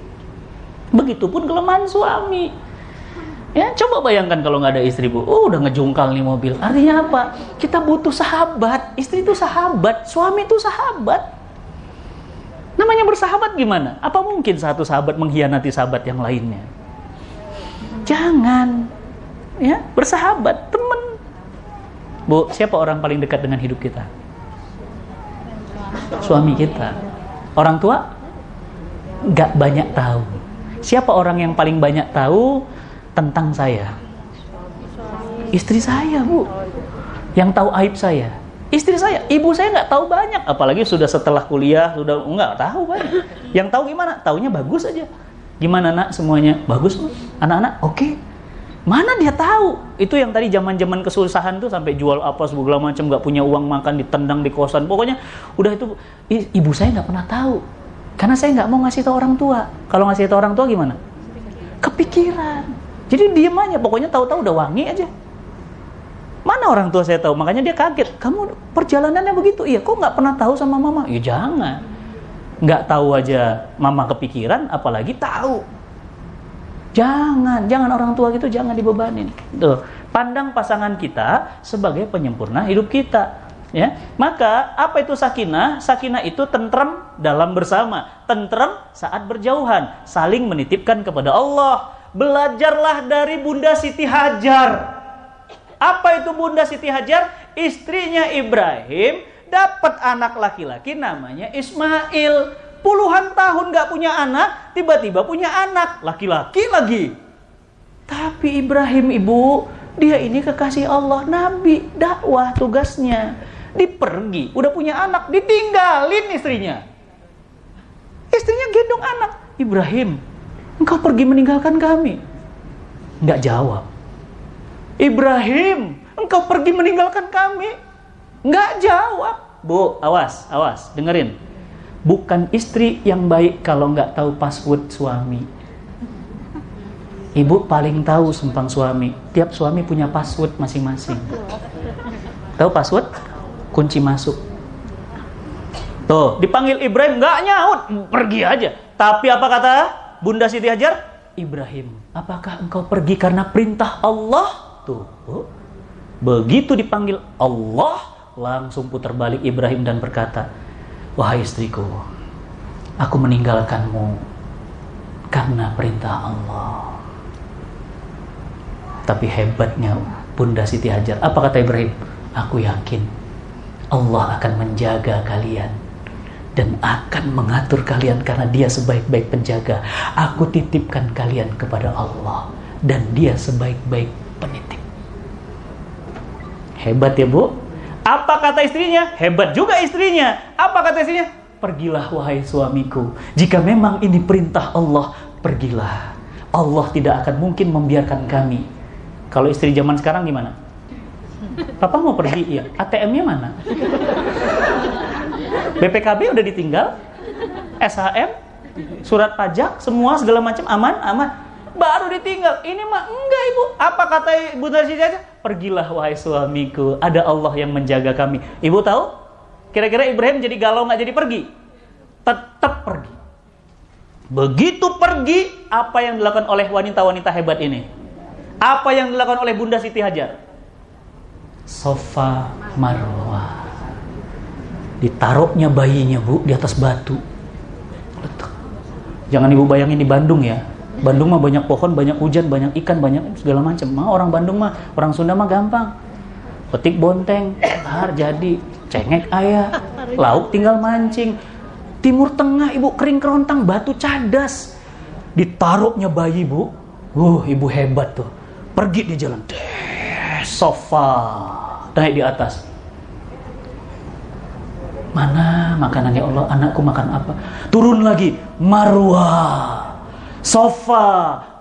Begitupun kelemahan suami. Ya, coba bayangkan kalau nggak ada istri bu, oh udah ngejungkal nih mobil. Artinya apa? Kita butuh sahabat. Istri itu sahabat, suami itu sahabat. Namanya bersahabat gimana? Apa mungkin satu sahabat mengkhianati sahabat yang lainnya? Jangan ya bersahabat teman bu siapa orang paling dekat dengan hidup kita? Suami kita. Orang tua? Nggak banyak tahu. Siapa orang yang paling banyak tahu tentang saya? Istri saya bu. Yang tahu aib saya. Istri saya ibu saya nggak tahu banyak. Apalagi sudah setelah kuliah sudah nggak tahu banyak. Yang tahu gimana? Taunya bagus aja. Gimana nak semuanya? Bagus anak-anak oke. okay Mana dia tahu? Itu yang tadi zaman-zaman kesusahan tuh sampai jual apa segala macam nggak punya uang makan ditendang di kosan. Pokoknya udah itu ibu saya nggak pernah tahu. Karena saya nggak mau ngasih tahu orang tua. Kalau ngasih tahu orang tua gimana? Kepikiran. Jadi diem aja. Pokoknya tahu-tahu udah wangi aja. Mana orang tua saya tahu? Makanya dia kaget. Kamu perjalanannya begitu? Iya, kok nggak pernah tahu sama mama? Ya jangan. Nggak tahu aja mama kepikiran, apalagi tahu. Jangan, jangan orang tua gitu jangan dibebanin. Tuh, pandang pasangan kita sebagai penyempurna hidup kita. Ya, maka apa itu sakinah? Sakinah itu tentrem dalam bersama, tentrem saat berjauhan, saling menitipkan kepada Allah. Belajarlah dari Bunda Siti Hajar. Apa itu Bunda Siti Hajar? Istrinya Ibrahim dapat anak laki-laki namanya Ismail puluhan tahun gak punya anak, tiba-tiba punya anak, laki-laki lagi. Tapi Ibrahim ibu, dia ini kekasih Allah, nabi, dakwah tugasnya. Dipergi, udah punya anak, ditinggalin istrinya. Istrinya gendong anak. Ibrahim, engkau pergi meninggalkan kami. Nggak jawab. Ibrahim, engkau pergi meninggalkan kami. Nggak jawab. Bu, awas, awas, dengerin bukan istri yang baik kalau nggak tahu password suami. Ibu paling tahu sumpang suami. Tiap suami punya password masing-masing. Tahu password? kunci masuk. Tuh, dipanggil Ibrahim nggak nyaut, pergi aja. Tapi apa kata Bunda Siti Hajar? Ibrahim, apakah engkau pergi karena perintah Allah? Tuh, begitu dipanggil Allah, langsung putar balik Ibrahim dan berkata, Wahai istriku, aku meninggalkanmu karena perintah Allah. Tapi hebatnya Bunda Siti Hajar. Apa kata Ibrahim? Aku yakin Allah akan menjaga kalian dan akan mengatur kalian karena dia sebaik-baik penjaga. Aku titipkan kalian kepada Allah dan dia sebaik-baik penitip. Hebat ya bu? Apa kata istrinya? Hebat juga istrinya. Apa kata istrinya? Pergilah wahai suamiku. Jika memang ini perintah Allah, pergilah. Allah tidak akan mungkin membiarkan kami kalau istri zaman sekarang gimana? Papa mau pergi, iya. ATM-nya mana? BPKB udah ditinggal, SHM, surat pajak, semua segala macam aman, aman. Baru ditinggal. Ini mah enggak ibu. Apa kata ibu Narsi aja? Pergilah wahai suamiku. Ada Allah yang menjaga kami. Ibu tahu? Kira-kira Ibrahim jadi galau nggak jadi pergi? Tetap pergi. Begitu pergi, apa yang dilakukan oleh wanita-wanita hebat ini? Apa yang dilakukan oleh Bunda Siti Hajar? Sofa Marwah. Ditaruhnya bayinya bu di atas batu. Jangan ibu bayangin di Bandung ya. Bandung mah banyak pohon, banyak hujan, banyak ikan, banyak segala macam. Mah orang Bandung mah, orang Sunda mah gampang. Petik bonteng, har jadi, cengek ayah, lauk tinggal mancing. Timur Tengah ibu kering kerontang, batu cadas. Ditaruhnya bayi bu, uh ibu hebat tuh Pergi di jalan. Deh, sofa. Naik di atas. Mana makanannya Allah? Anakku makan apa? Turun lagi. Marwa. Sofa,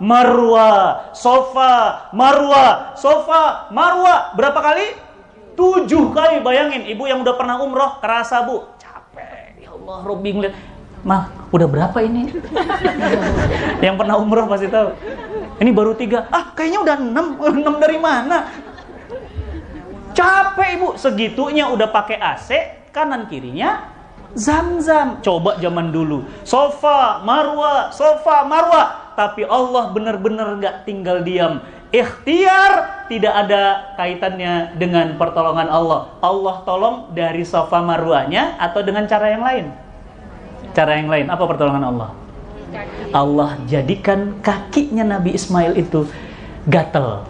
marwa, sofa, marwa, sofa, marwa. Berapa kali? Tujuh kali. Bayangin, ibu yang udah pernah umroh, kerasa bu. Capek. Ya Allah, Robi ngeliat. Mah, udah berapa ini? [laughs] yang pernah umroh pasti tahu. Ini baru tiga. Ah, kayaknya udah enam. [laughs] Enam dari mana? Capek ibu. Segitunya udah pakai AC, kanan kirinya zam-zam. Coba zaman dulu. Sofa, marwa, sofa, marwa. Tapi Allah benar-benar gak tinggal diam. Ikhtiar tidak ada kaitannya dengan pertolongan Allah. Allah tolong dari sofa marwanya atau dengan cara yang lain? Cara yang lain. Apa pertolongan Allah? Allah jadikan kakinya Nabi Ismail itu gatel.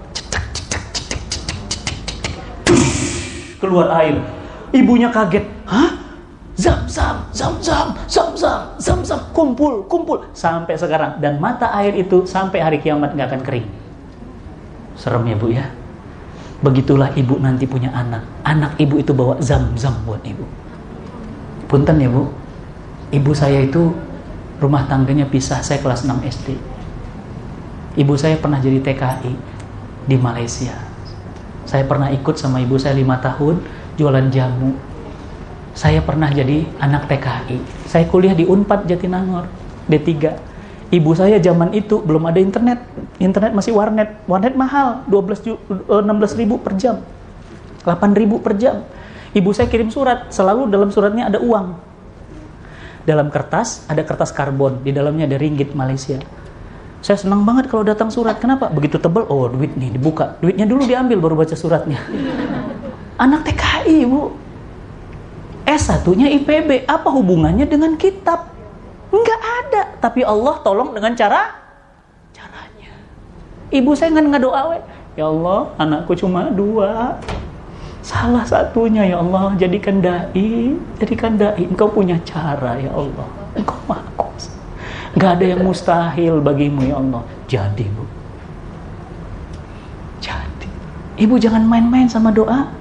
Keluar air. Ibunya kaget. Hah? Zam zam zam zam zam zam zam zam kumpul kumpul sampai sekarang dan mata air itu sampai hari kiamat nggak akan kering. Serem ya bu ya. Begitulah ibu nanti punya anak. Anak ibu itu bawa zam zam buat ibu. Punten ya bu. Ibu saya itu rumah tangganya pisah saya kelas 6 SD ibu saya pernah jadi TKI di Malaysia saya pernah ikut sama ibu saya lima tahun jualan jamu saya pernah jadi anak TKI saya kuliah di Unpad Jatinangor D3 ibu saya zaman itu belum ada internet. Internet masih warnet. Warnet mahal 12 16 ribu per jam. 8 ribu per jam. Ibu saya kirim surat selalu dalam suratnya ada uang. Dalam kertas ada kertas karbon di dalamnya ada ringgit Malaysia. Saya senang banget kalau datang surat. Kenapa? Begitu tebel oh duit nih dibuka. Duitnya dulu diambil baru baca suratnya. [laughs] Anak TKI bu S1 nya IPB apa hubungannya dengan kitab Enggak ada tapi Allah tolong dengan cara caranya ibu saya nggak doa ya Allah anakku cuma dua Salah satunya ya Allah, jadikan dai, jadikan dai. Engkau punya cara ya Allah. Engkau maha kuasa. Gak ada yang mustahil bagimu ya Allah. Jadi bu. Jadi. Ibu jangan main-main sama doa.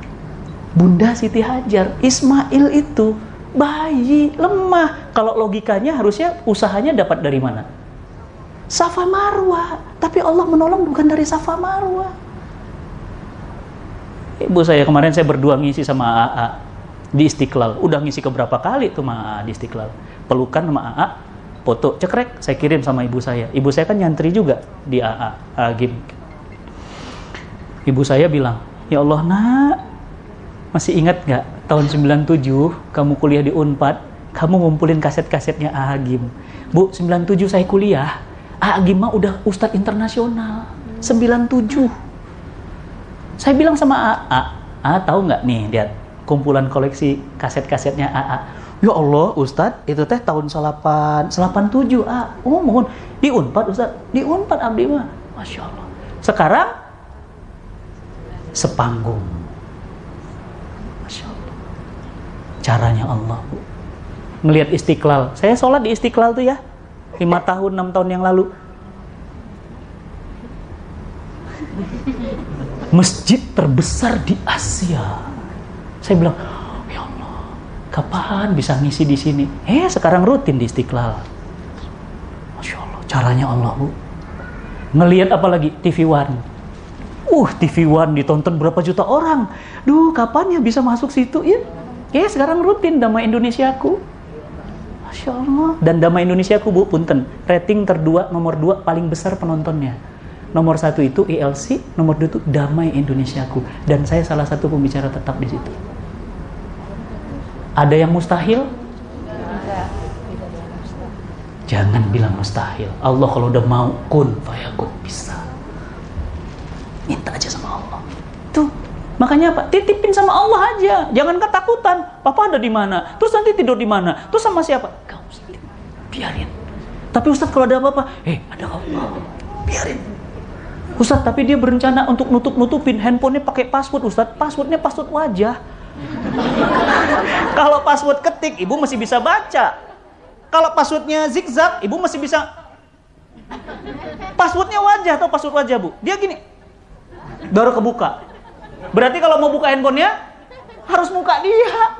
Bunda Siti Hajar, Ismail itu bayi, lemah. Kalau logikanya harusnya usahanya dapat dari mana? Safa Marwa. Tapi Allah menolong bukan dari Safa Marwa. Ibu saya kemarin saya berdua ngisi sama AA di Istiqlal. Udah ngisi keberapa kali tuh sama AA di Istiqlal. Pelukan sama AA, foto cekrek saya kirim sama ibu saya. Ibu saya kan nyantri juga di AA, Agim. Ibu saya bilang, "Ya Allah, Nak, Masih ingat nggak tahun 97 kamu kuliah di Unpad, kamu ngumpulin kaset-kasetnya A. Bu, 97 saya kuliah, A mah udah ustadz internasional. 97. Saya bilang sama A, A, A tahu nggak nih, lihat kumpulan koleksi kaset-kasetnya AA. Ya Allah, Ustadz, itu teh tahun 8, 87 A. Oh, mohon di Unpad Ustadz, di Unpad abdi mah. Masya Allah. Sekarang sepanggung. Masya Allah. Caranya Allah, Bu. Ngelihat istiqlal. Saya sholat di istiqlal tuh ya. lima tahun, enam tahun yang lalu. Masjid terbesar di Asia. Saya bilang, ya Allah, kapan bisa ngisi di sini? Eh, sekarang rutin di Istiqlal. Masya Allah, caranya Allah, Bu. Ngelihat apa lagi? TV One. Uh, TV One ditonton berapa juta orang. Duh, kapan ya bisa masuk situ? Ya, eh, sekarang rutin Damai Indonesiaku. Masya Allah. Dan Damai Indonesiaku, Bu, punten. Rating terdua, nomor dua paling besar penontonnya. Nomor satu itu ILC, nomor dua itu Damai Indonesiaku. Dan saya salah satu pembicara tetap di situ. Ada yang mustahil? Jangan bilang mustahil. Allah kalau udah mau kun fayakun bisa. Minta aja sama Allah. Makanya apa? Titipin sama Allah aja. Jangan ketakutan. Papa ada di mana? Terus nanti tidur di mana? Terus sama siapa? Kau. Biarin. Tapi Ustadz kalau ada apa-apa, eh ada Allah. Biarin. Ustadz, tapi dia berencana untuk nutup-nutupin handphonenya pakai password, Ustadz. Passwordnya password wajah. Kalau password ketik, ibu masih bisa baca. Kalau passwordnya zigzag, ibu masih bisa. Passwordnya wajah atau password wajah, bu? Dia gini, baru kebuka. Berarti kalau mau buka handphonenya, harus muka dia.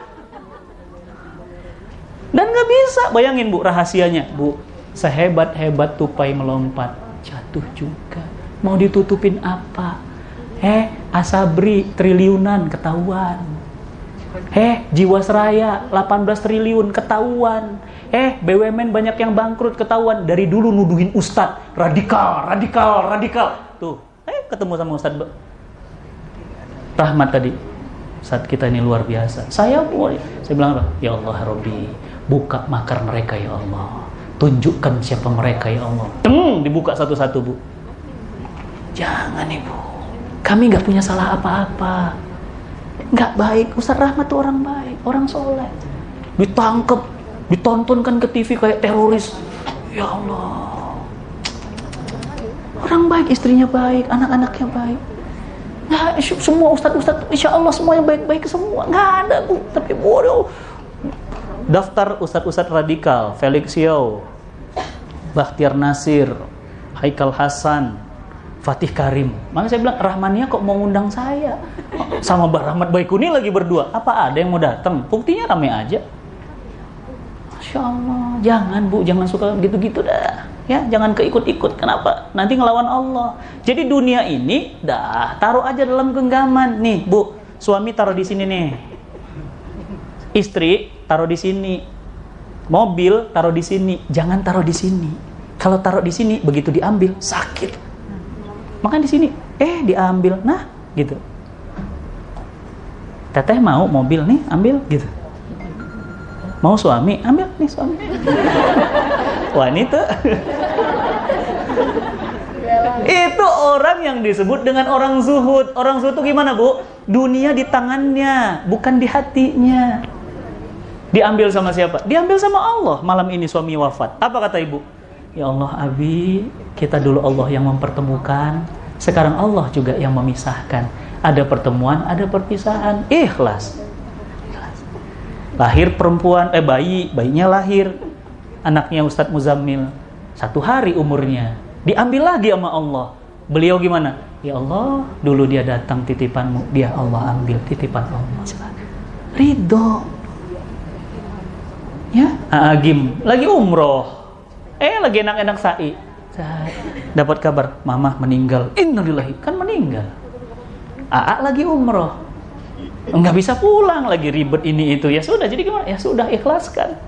Dan nggak bisa, bayangin bu, rahasianya, bu. Sehebat-hebat tupai melompat, jatuh juga. Mau ditutupin apa? Eh, asabri triliunan ketahuan Eh, Jiwasraya 18 triliun ketahuan. Eh, BUMN banyak yang bangkrut ketahuan. Dari dulu nuduhin Ustadz, radikal, radikal, radikal. Tuh, eh ketemu sama Ustadz Rahmat tadi. Saat kita ini luar biasa. Saya boleh. Saya bilang apa? Ya Allah, Robi, buka makar mereka ya Allah. Tunjukkan siapa mereka ya Allah. Teng, dibuka satu-satu, Bu. Jangan, Ibu. Kami nggak punya salah apa-apa nggak baik Ustaz Rahmat tuh orang baik orang soleh ditangkep ditontonkan ke TV kayak teroris ya Allah orang baik istrinya baik anak-anaknya baik Nah, semua ustadz-ustadz, insya Allah semuanya baik-baik semua. Nggak ada, Bu. Tapi bodoh. Daftar ustadz-ustadz radikal, Felix Yeo, Bahtiar Nasir, Haikal Hasan, Fatih Karim. Maka saya bilang, Rahmania kok mau ngundang saya? Sama Mbak Rahmat Baikuni lagi berdua. Apa ada yang mau datang? Buktinya rame aja. Masya Allah. Jangan Bu, jangan suka gitu-gitu dah. Ya, jangan keikut-ikut. Kenapa? Nanti ngelawan Allah. Jadi dunia ini, dah, taruh aja dalam genggaman. Nih, Bu, suami taruh di sini nih. Istri taruh di sini. Mobil taruh di sini. Jangan taruh di sini. Kalau taruh di sini, begitu diambil, sakit makan di sini eh diambil nah gitu teteh mau mobil nih ambil gitu mau suami? Ambil nih suami. Wanita. Itu orang yang disebut dengan orang zuhud. Orang zuhud itu gimana bu? Dunia di tangannya bukan di hatinya. Diambil sama siapa? Diambil sama Allah. Malam ini suami wafat. Apa kata ibu? Ya Allah Abi, kita dulu Allah yang mempertemukan, sekarang Allah juga yang memisahkan. Ada pertemuan, ada perpisahan. Ikhlas. Lahir perempuan, eh bayi, bayinya lahir. Anaknya Ustadz Muzammil. Satu hari umurnya. Diambil lagi sama Allah. Beliau gimana? Ya Allah, dulu dia datang titipanmu, dia Allah ambil titipan Allah. Ridho. Ya, Agim lagi umroh Eh lagi enak-enak sa'i. Dapat kabar, mama meninggal. Innalillahi, kan meninggal. Aa lagi umroh. Enggak bisa pulang lagi ribet ini itu. Ya sudah, jadi gimana? Ya sudah, ikhlaskan.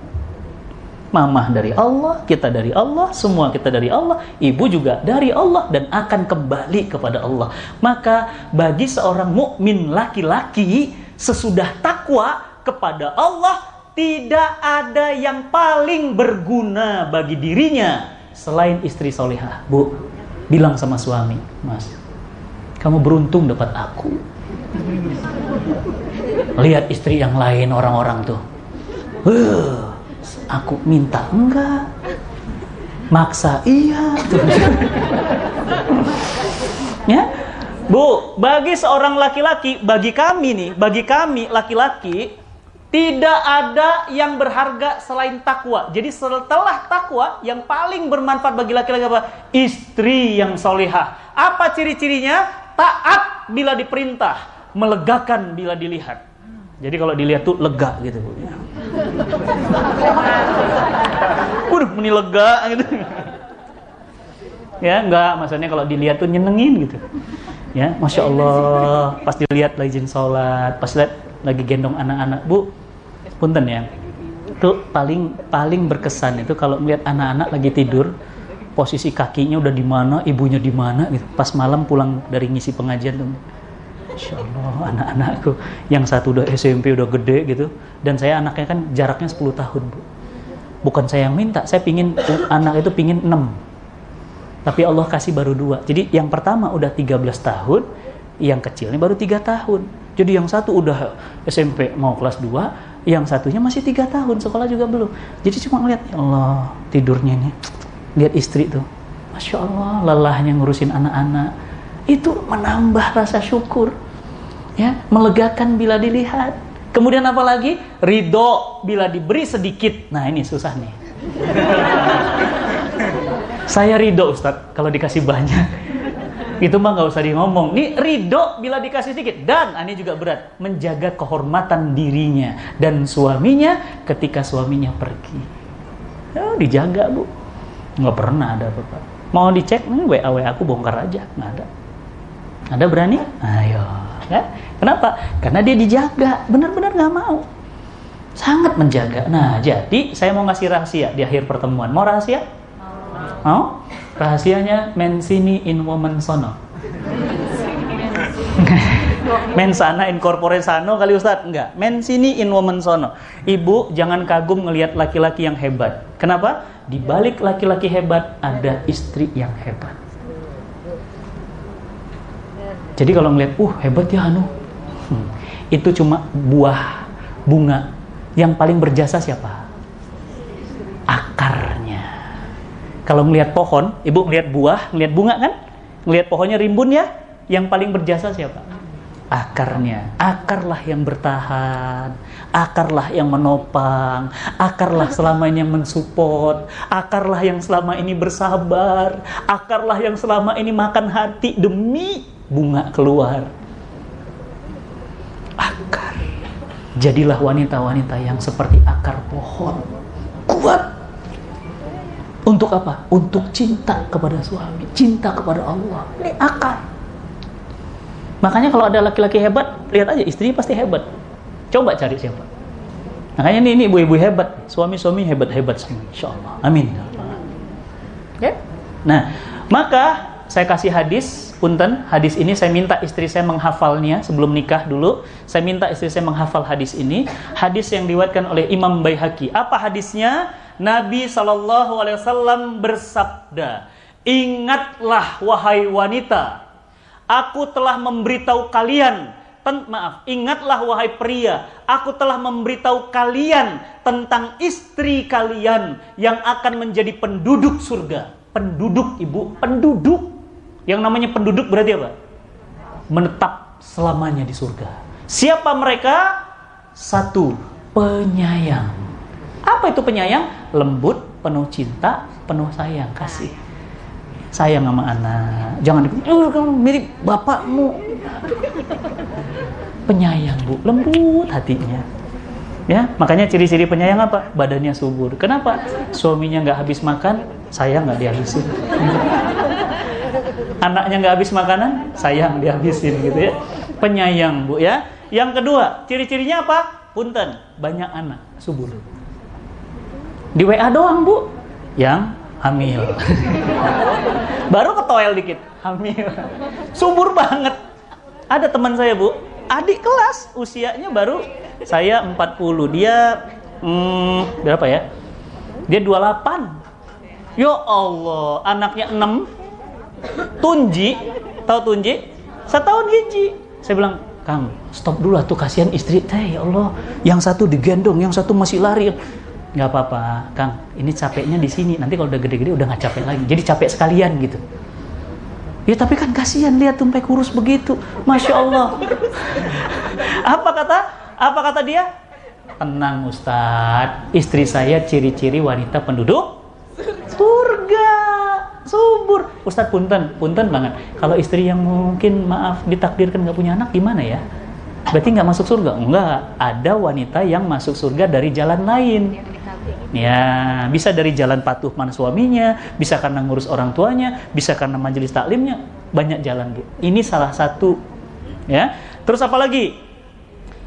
Mama dari Allah, kita dari Allah, semua kita dari Allah, ibu juga dari Allah dan akan kembali kepada Allah. Maka bagi seorang mukmin laki-laki sesudah takwa kepada Allah tidak ada yang paling berguna bagi dirinya selain istri solehah. Bu, bilang sama suami, Mas, kamu beruntung dapat aku. Lihat istri yang lain orang-orang tuh. Uh, aku minta enggak. Maksa iya. ya, Bu, bagi seorang laki-laki, bagi kami nih, bagi kami laki-laki, tidak ada yang berharga selain takwa. Jadi setelah takwa, yang paling bermanfaat bagi laki-laki apa? Istri yang solihah. Apa ciri-cirinya? Taat bila diperintah, melegakan bila dilihat. Jadi kalau dilihat tuh lega gitu. Waduh, ini lega gitu. Ya, enggak, maksudnya kalau dilihat tuh nyenengin gitu ya masya Allah pas dilihat lagi izin sholat pas lihat lagi gendong anak-anak bu punten ya itu paling paling berkesan itu kalau melihat anak-anak lagi tidur posisi kakinya udah di mana ibunya di mana gitu pas malam pulang dari ngisi pengajian tuh Masya Allah anak-anakku yang satu udah SMP udah gede gitu dan saya anaknya kan jaraknya 10 tahun bu bukan saya yang minta saya pingin anak itu pingin 6 tapi Allah kasih baru dua. Jadi yang pertama udah 13 tahun, yang kecilnya baru tiga tahun. Jadi yang satu udah SMP mau kelas 2, yang satunya masih tiga tahun, sekolah juga belum. Jadi cuma ngeliat, ya Allah tidurnya ini, lihat istri tuh, Masya Allah lelahnya ngurusin anak-anak. Itu menambah rasa syukur. ya Melegakan bila dilihat. Kemudian apa lagi? Ridho bila diberi sedikit. Nah ini susah nih. [laughs] Saya ridho Ustadz kalau dikasih banyak. [laughs] Itu mah nggak usah di ngomong. Nih ridho bila dikasih sedikit. Dan ini juga berat. Menjaga kehormatan dirinya dan suaminya ketika suaminya pergi. Ya, dijaga bu. Nggak pernah ada apa-apa. Mau dicek, nih, WA WA aku bongkar aja. Nggak ada. Ada berani? Ayo. Ya. Kenapa? Karena dia dijaga. Benar-benar nggak mau. Sangat menjaga. Nah, jadi saya mau ngasih rahasia di akhir pertemuan. Mau rahasia? Mau? Rahasianya mensini in woman sono. [laughs] Mensana in corpore sano kali Ustaz? Enggak. Mensini in woman sono. Ibu jangan kagum ngelihat laki-laki yang hebat. Kenapa? Di balik laki-laki hebat ada istri yang hebat. Jadi kalau ngelihat, uh hebat ya Anu. Hmm, itu cuma buah bunga. Yang paling berjasa siapa? Akarnya. Kalau melihat pohon, ibu melihat buah, melihat bunga kan? Melihat pohonnya rimbun ya? Yang paling berjasa siapa? Akarnya. Akarlah yang bertahan. Akarlah yang menopang. Akarlah selama ini yang mensupport. Akarlah yang selama ini bersabar. Akarlah yang selama ini makan hati demi bunga keluar. Akar. Jadilah wanita-wanita yang seperti akar pohon. Kuat untuk apa? Untuk cinta kepada suami, cinta kepada Allah. Ini akar. Makanya kalau ada laki-laki hebat, lihat aja istrinya pasti hebat. Coba cari siapa. Makanya ini, ini ibu-ibu hebat, suami-suami hebat-hebat semua. Insya Allah. Amin. Ya. Nah, maka saya kasih hadis, punten, hadis ini saya minta istri saya menghafalnya sebelum nikah dulu. Saya minta istri saya menghafal hadis ini. Hadis yang diwatkan oleh Imam Baihaqi. Apa hadisnya? Nabi Shallallahu Alaihi Wasallam bersabda, ingatlah wahai wanita, aku telah memberitahu kalian ten, maaf, ingatlah wahai pria, aku telah memberitahu kalian tentang istri kalian yang akan menjadi penduduk surga. Penduduk ibu, penduduk. Yang namanya penduduk berarti apa? Menetap selamanya di surga. Siapa mereka? Satu, penyayang. Apa itu penyayang? lembut, penuh cinta, penuh sayang, kasih. Sayang sama anak. Jangan kamu mirip bapakmu. [laughs] Penyayang, Bu. Lembut hatinya. Ya, makanya ciri-ciri penyayang apa? Badannya subur. Kenapa? Suaminya nggak habis makan, saya nggak dihabisin. [laughs] Anaknya nggak habis makanan, sayang dihabisin gitu ya. Penyayang, Bu ya. Yang kedua, ciri-cirinya apa? Punten, banyak anak, subur. Di WA doang, Bu. Yang hamil. [laughs] Baru ke toel dikit, hamil. Subur banget. Ada teman saya, Bu, adik kelas usianya baru saya 40 dia hmm, berapa ya dia 28 ya Allah anaknya 6 tunji tahu tunji setahun hiji saya bilang Kang stop dulu tuh kasihan istri teh ya Allah yang satu digendong yang satu masih lari nggak apa-apa Kang ini capeknya di sini nanti kalau udah gede-gede udah nggak capek lagi jadi capek sekalian gitu Ya tapi kan kasihan lihat tumpeng kurus begitu. Masya Allah. [laughs] apa kata? Apa kata dia? Tenang Ustadz, istri saya ciri-ciri wanita penduduk subur. Ustadz punten, punten banget. Kalau istri yang mungkin maaf ditakdirkan nggak punya anak gimana ya? Berarti nggak masuk surga? Enggak, ada wanita yang masuk surga dari jalan lain. Ya, bisa dari jalan patuh mana suaminya, bisa karena ngurus orang tuanya, bisa karena majelis taklimnya, banyak jalan, Bu. Ini salah satu ya. Terus apa lagi?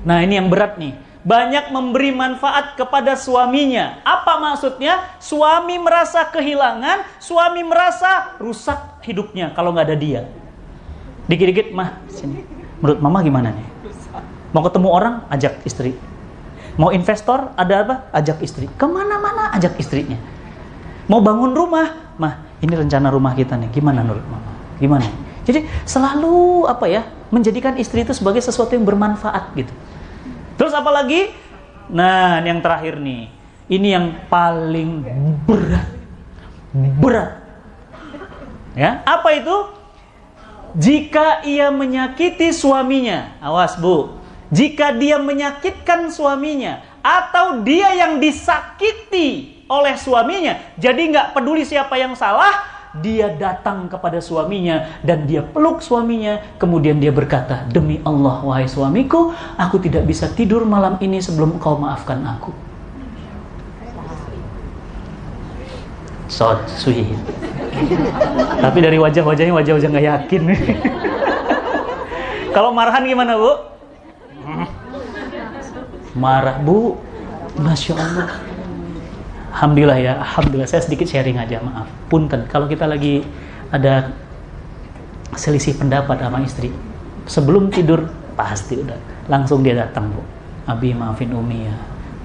Nah, ini yang berat nih. Banyak memberi manfaat kepada suaminya. Apa maksudnya? Suami merasa kehilangan, suami merasa rusak hidupnya kalau nggak ada dia. Dikit-dikit, mah, sini. Menurut mama gimana nih? Mau ketemu orang, ajak istri Mau investor, ada apa? Ajak istri. Ke mana-mana ajak istrinya. Mau bangun rumah, mah ini rencana rumah kita nih. Gimana menurut mama? Gimana? Jadi selalu apa ya? Menjadikan istri itu sebagai sesuatu yang bermanfaat gitu. Terus apa lagi? Nah, yang terakhir nih. Ini yang paling berat. Berat. Ya, apa itu? Jika ia menyakiti suaminya, awas Bu, jika dia menyakitkan suaminya atau dia yang disakiti oleh suaminya, jadi nggak peduli siapa yang salah, dia datang kepada suaminya dan dia peluk suaminya, kemudian dia berkata, demi Allah wahai suamiku, aku tidak bisa tidur malam ini sebelum kau maafkan aku. So sweet. Tapi dari wajah-wajahnya wajah-wajah nggak yakin. [laughs] Kalau marahan gimana bu? marah bu masya allah alhamdulillah ya alhamdulillah. Saya sedikit sharing aja maaf. Punten kalau kita lagi ada selisih pendapat sama istri sebelum tidur pasti udah. Langsung dia datang bu. Abi maafin Umi ya.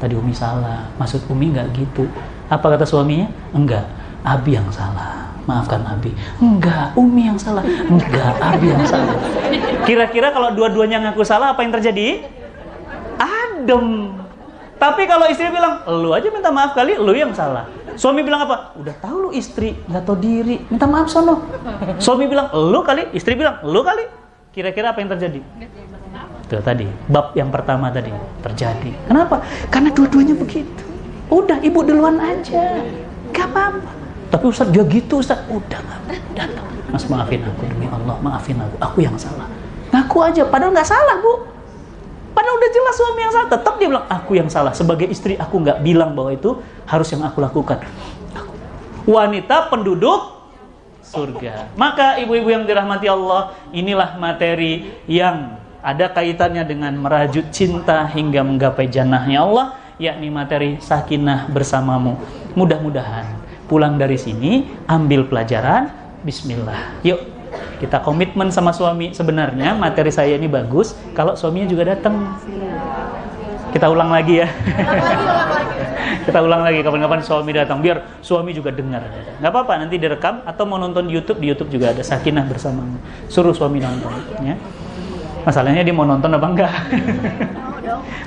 Tadi Umi salah. Maksud Umi nggak gitu. Apa kata suaminya? Enggak. Abi yang salah. Maafkan Abi. Enggak. Umi yang salah. Enggak. Abi yang salah. Kira-kira kalau dua-duanya ngaku salah apa yang terjadi? Adem. Tapi kalau istri bilang, lu aja minta maaf kali, lu yang salah. Suami bilang apa? Udah tahu lu istri, nggak tahu diri, minta maaf sono. Suami bilang, lu kali, istri bilang, lu kali. Kira-kira apa yang terjadi? Itu tadi, bab yang pertama tadi terjadi. Kenapa? Karena dua-duanya begitu. Udah, ibu duluan aja. Gak apa-apa. Tapi Ustaz dia gitu Ustaz. Udah datang. Mas maafin aku demi Allah, maafin aku. Aku yang salah. Ngaku aja, padahal nggak salah bu. Padahal udah jelas suami yang salah, tetap dia bilang aku yang salah. Sebagai istri aku nggak bilang bahwa itu harus yang aku lakukan. Wanita penduduk surga. Maka ibu-ibu yang dirahmati Allah, inilah materi yang ada kaitannya dengan merajut cinta hingga menggapai jannahnya Allah, yakni materi sakinah bersamamu. Mudah-mudahan pulang dari sini ambil pelajaran Bismillah. Yuk kita komitmen sama suami. Sebenarnya materi saya ini bagus kalau suaminya juga datang. Kita ulang lagi ya. [laughs] Kita ulang lagi kapan-kapan suami datang biar suami juga dengar. Nggak apa-apa nanti direkam atau mau nonton YouTube di YouTube juga ada sakinah bersama. Suruh suami nonton ya. Masalahnya dia mau nonton apa enggak [laughs]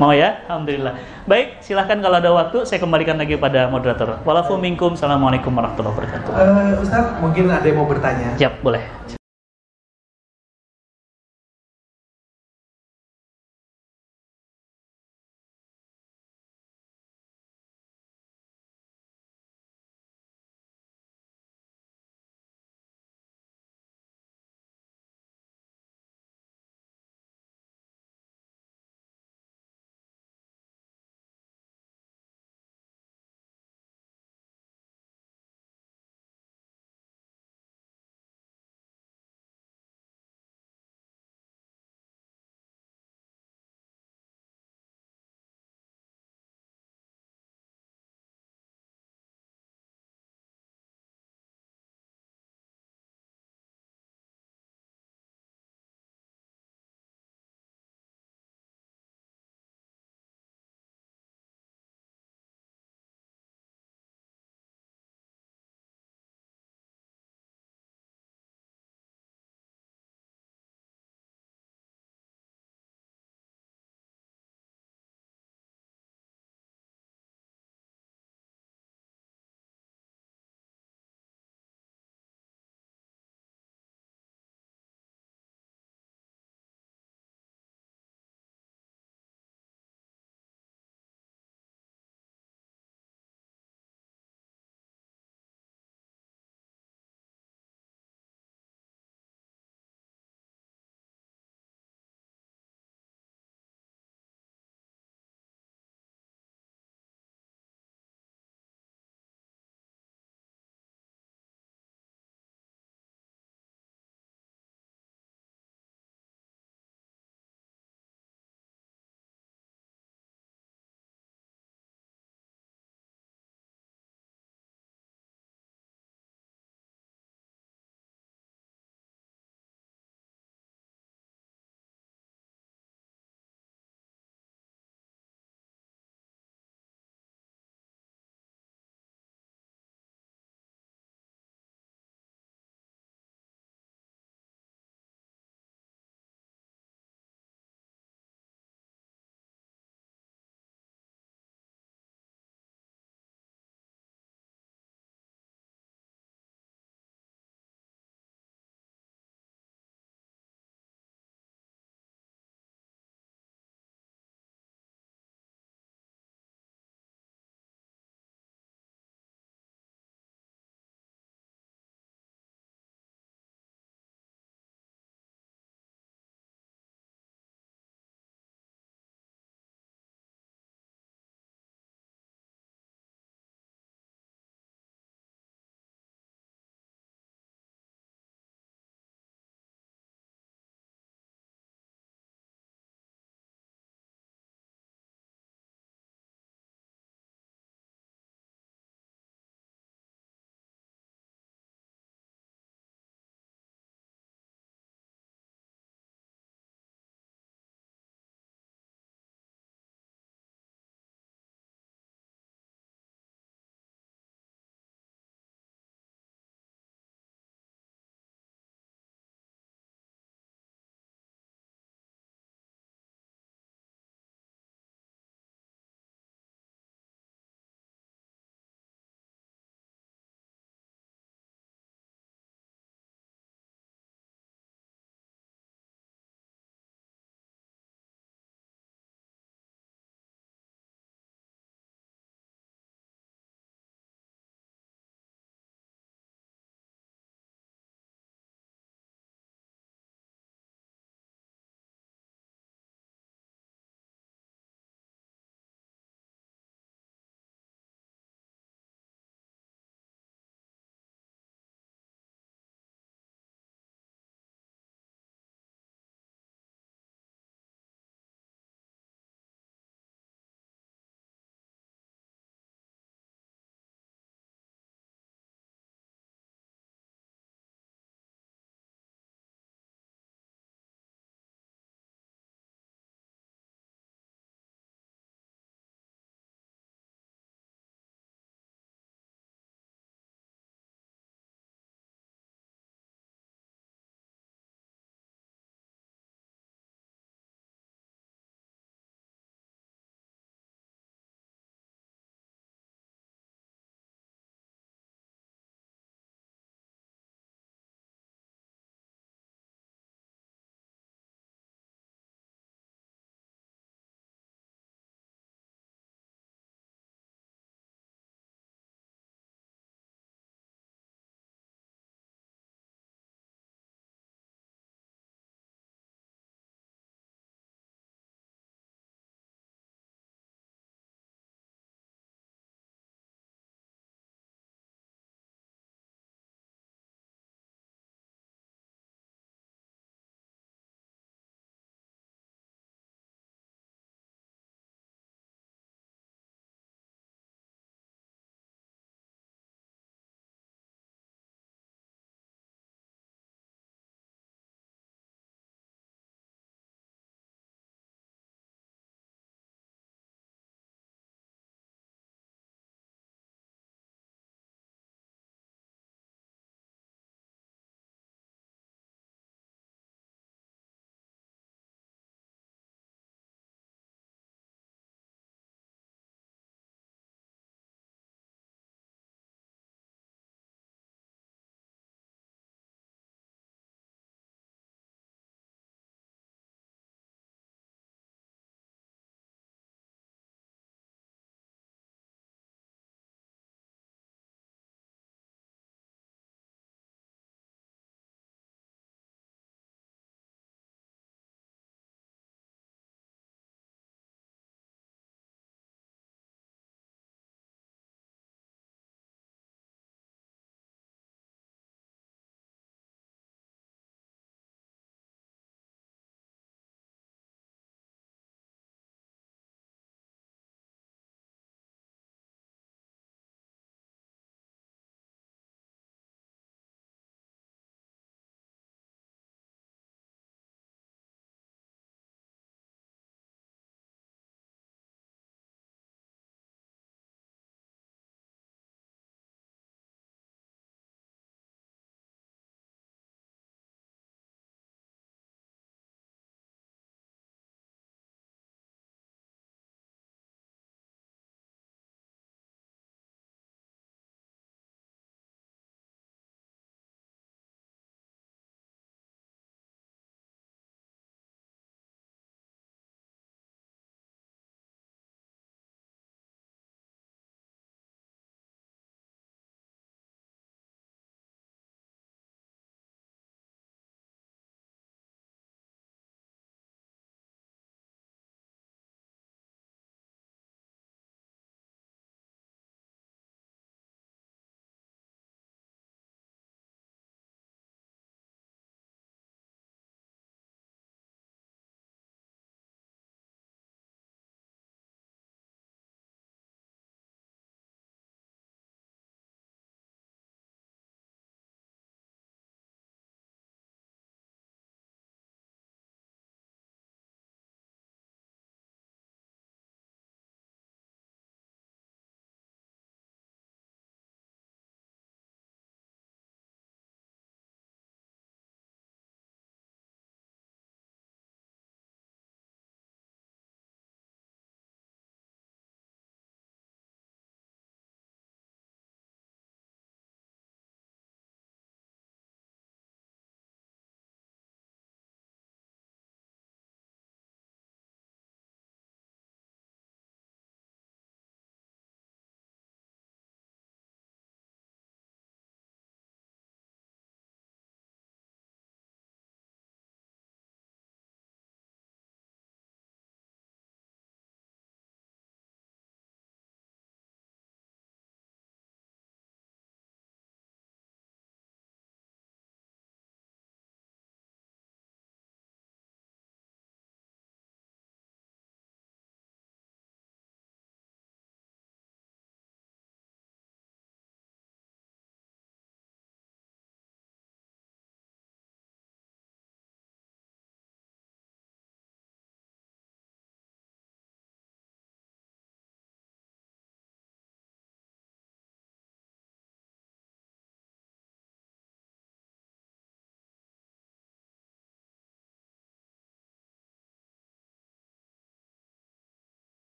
mau ya? Alhamdulillah. Baik silahkan kalau ada waktu saya kembalikan lagi pada moderator. Walafu minkum assalamualaikum warahmatullahi wabarakatuh. Uh, Ustaz mungkin ada yang mau bertanya. Siap boleh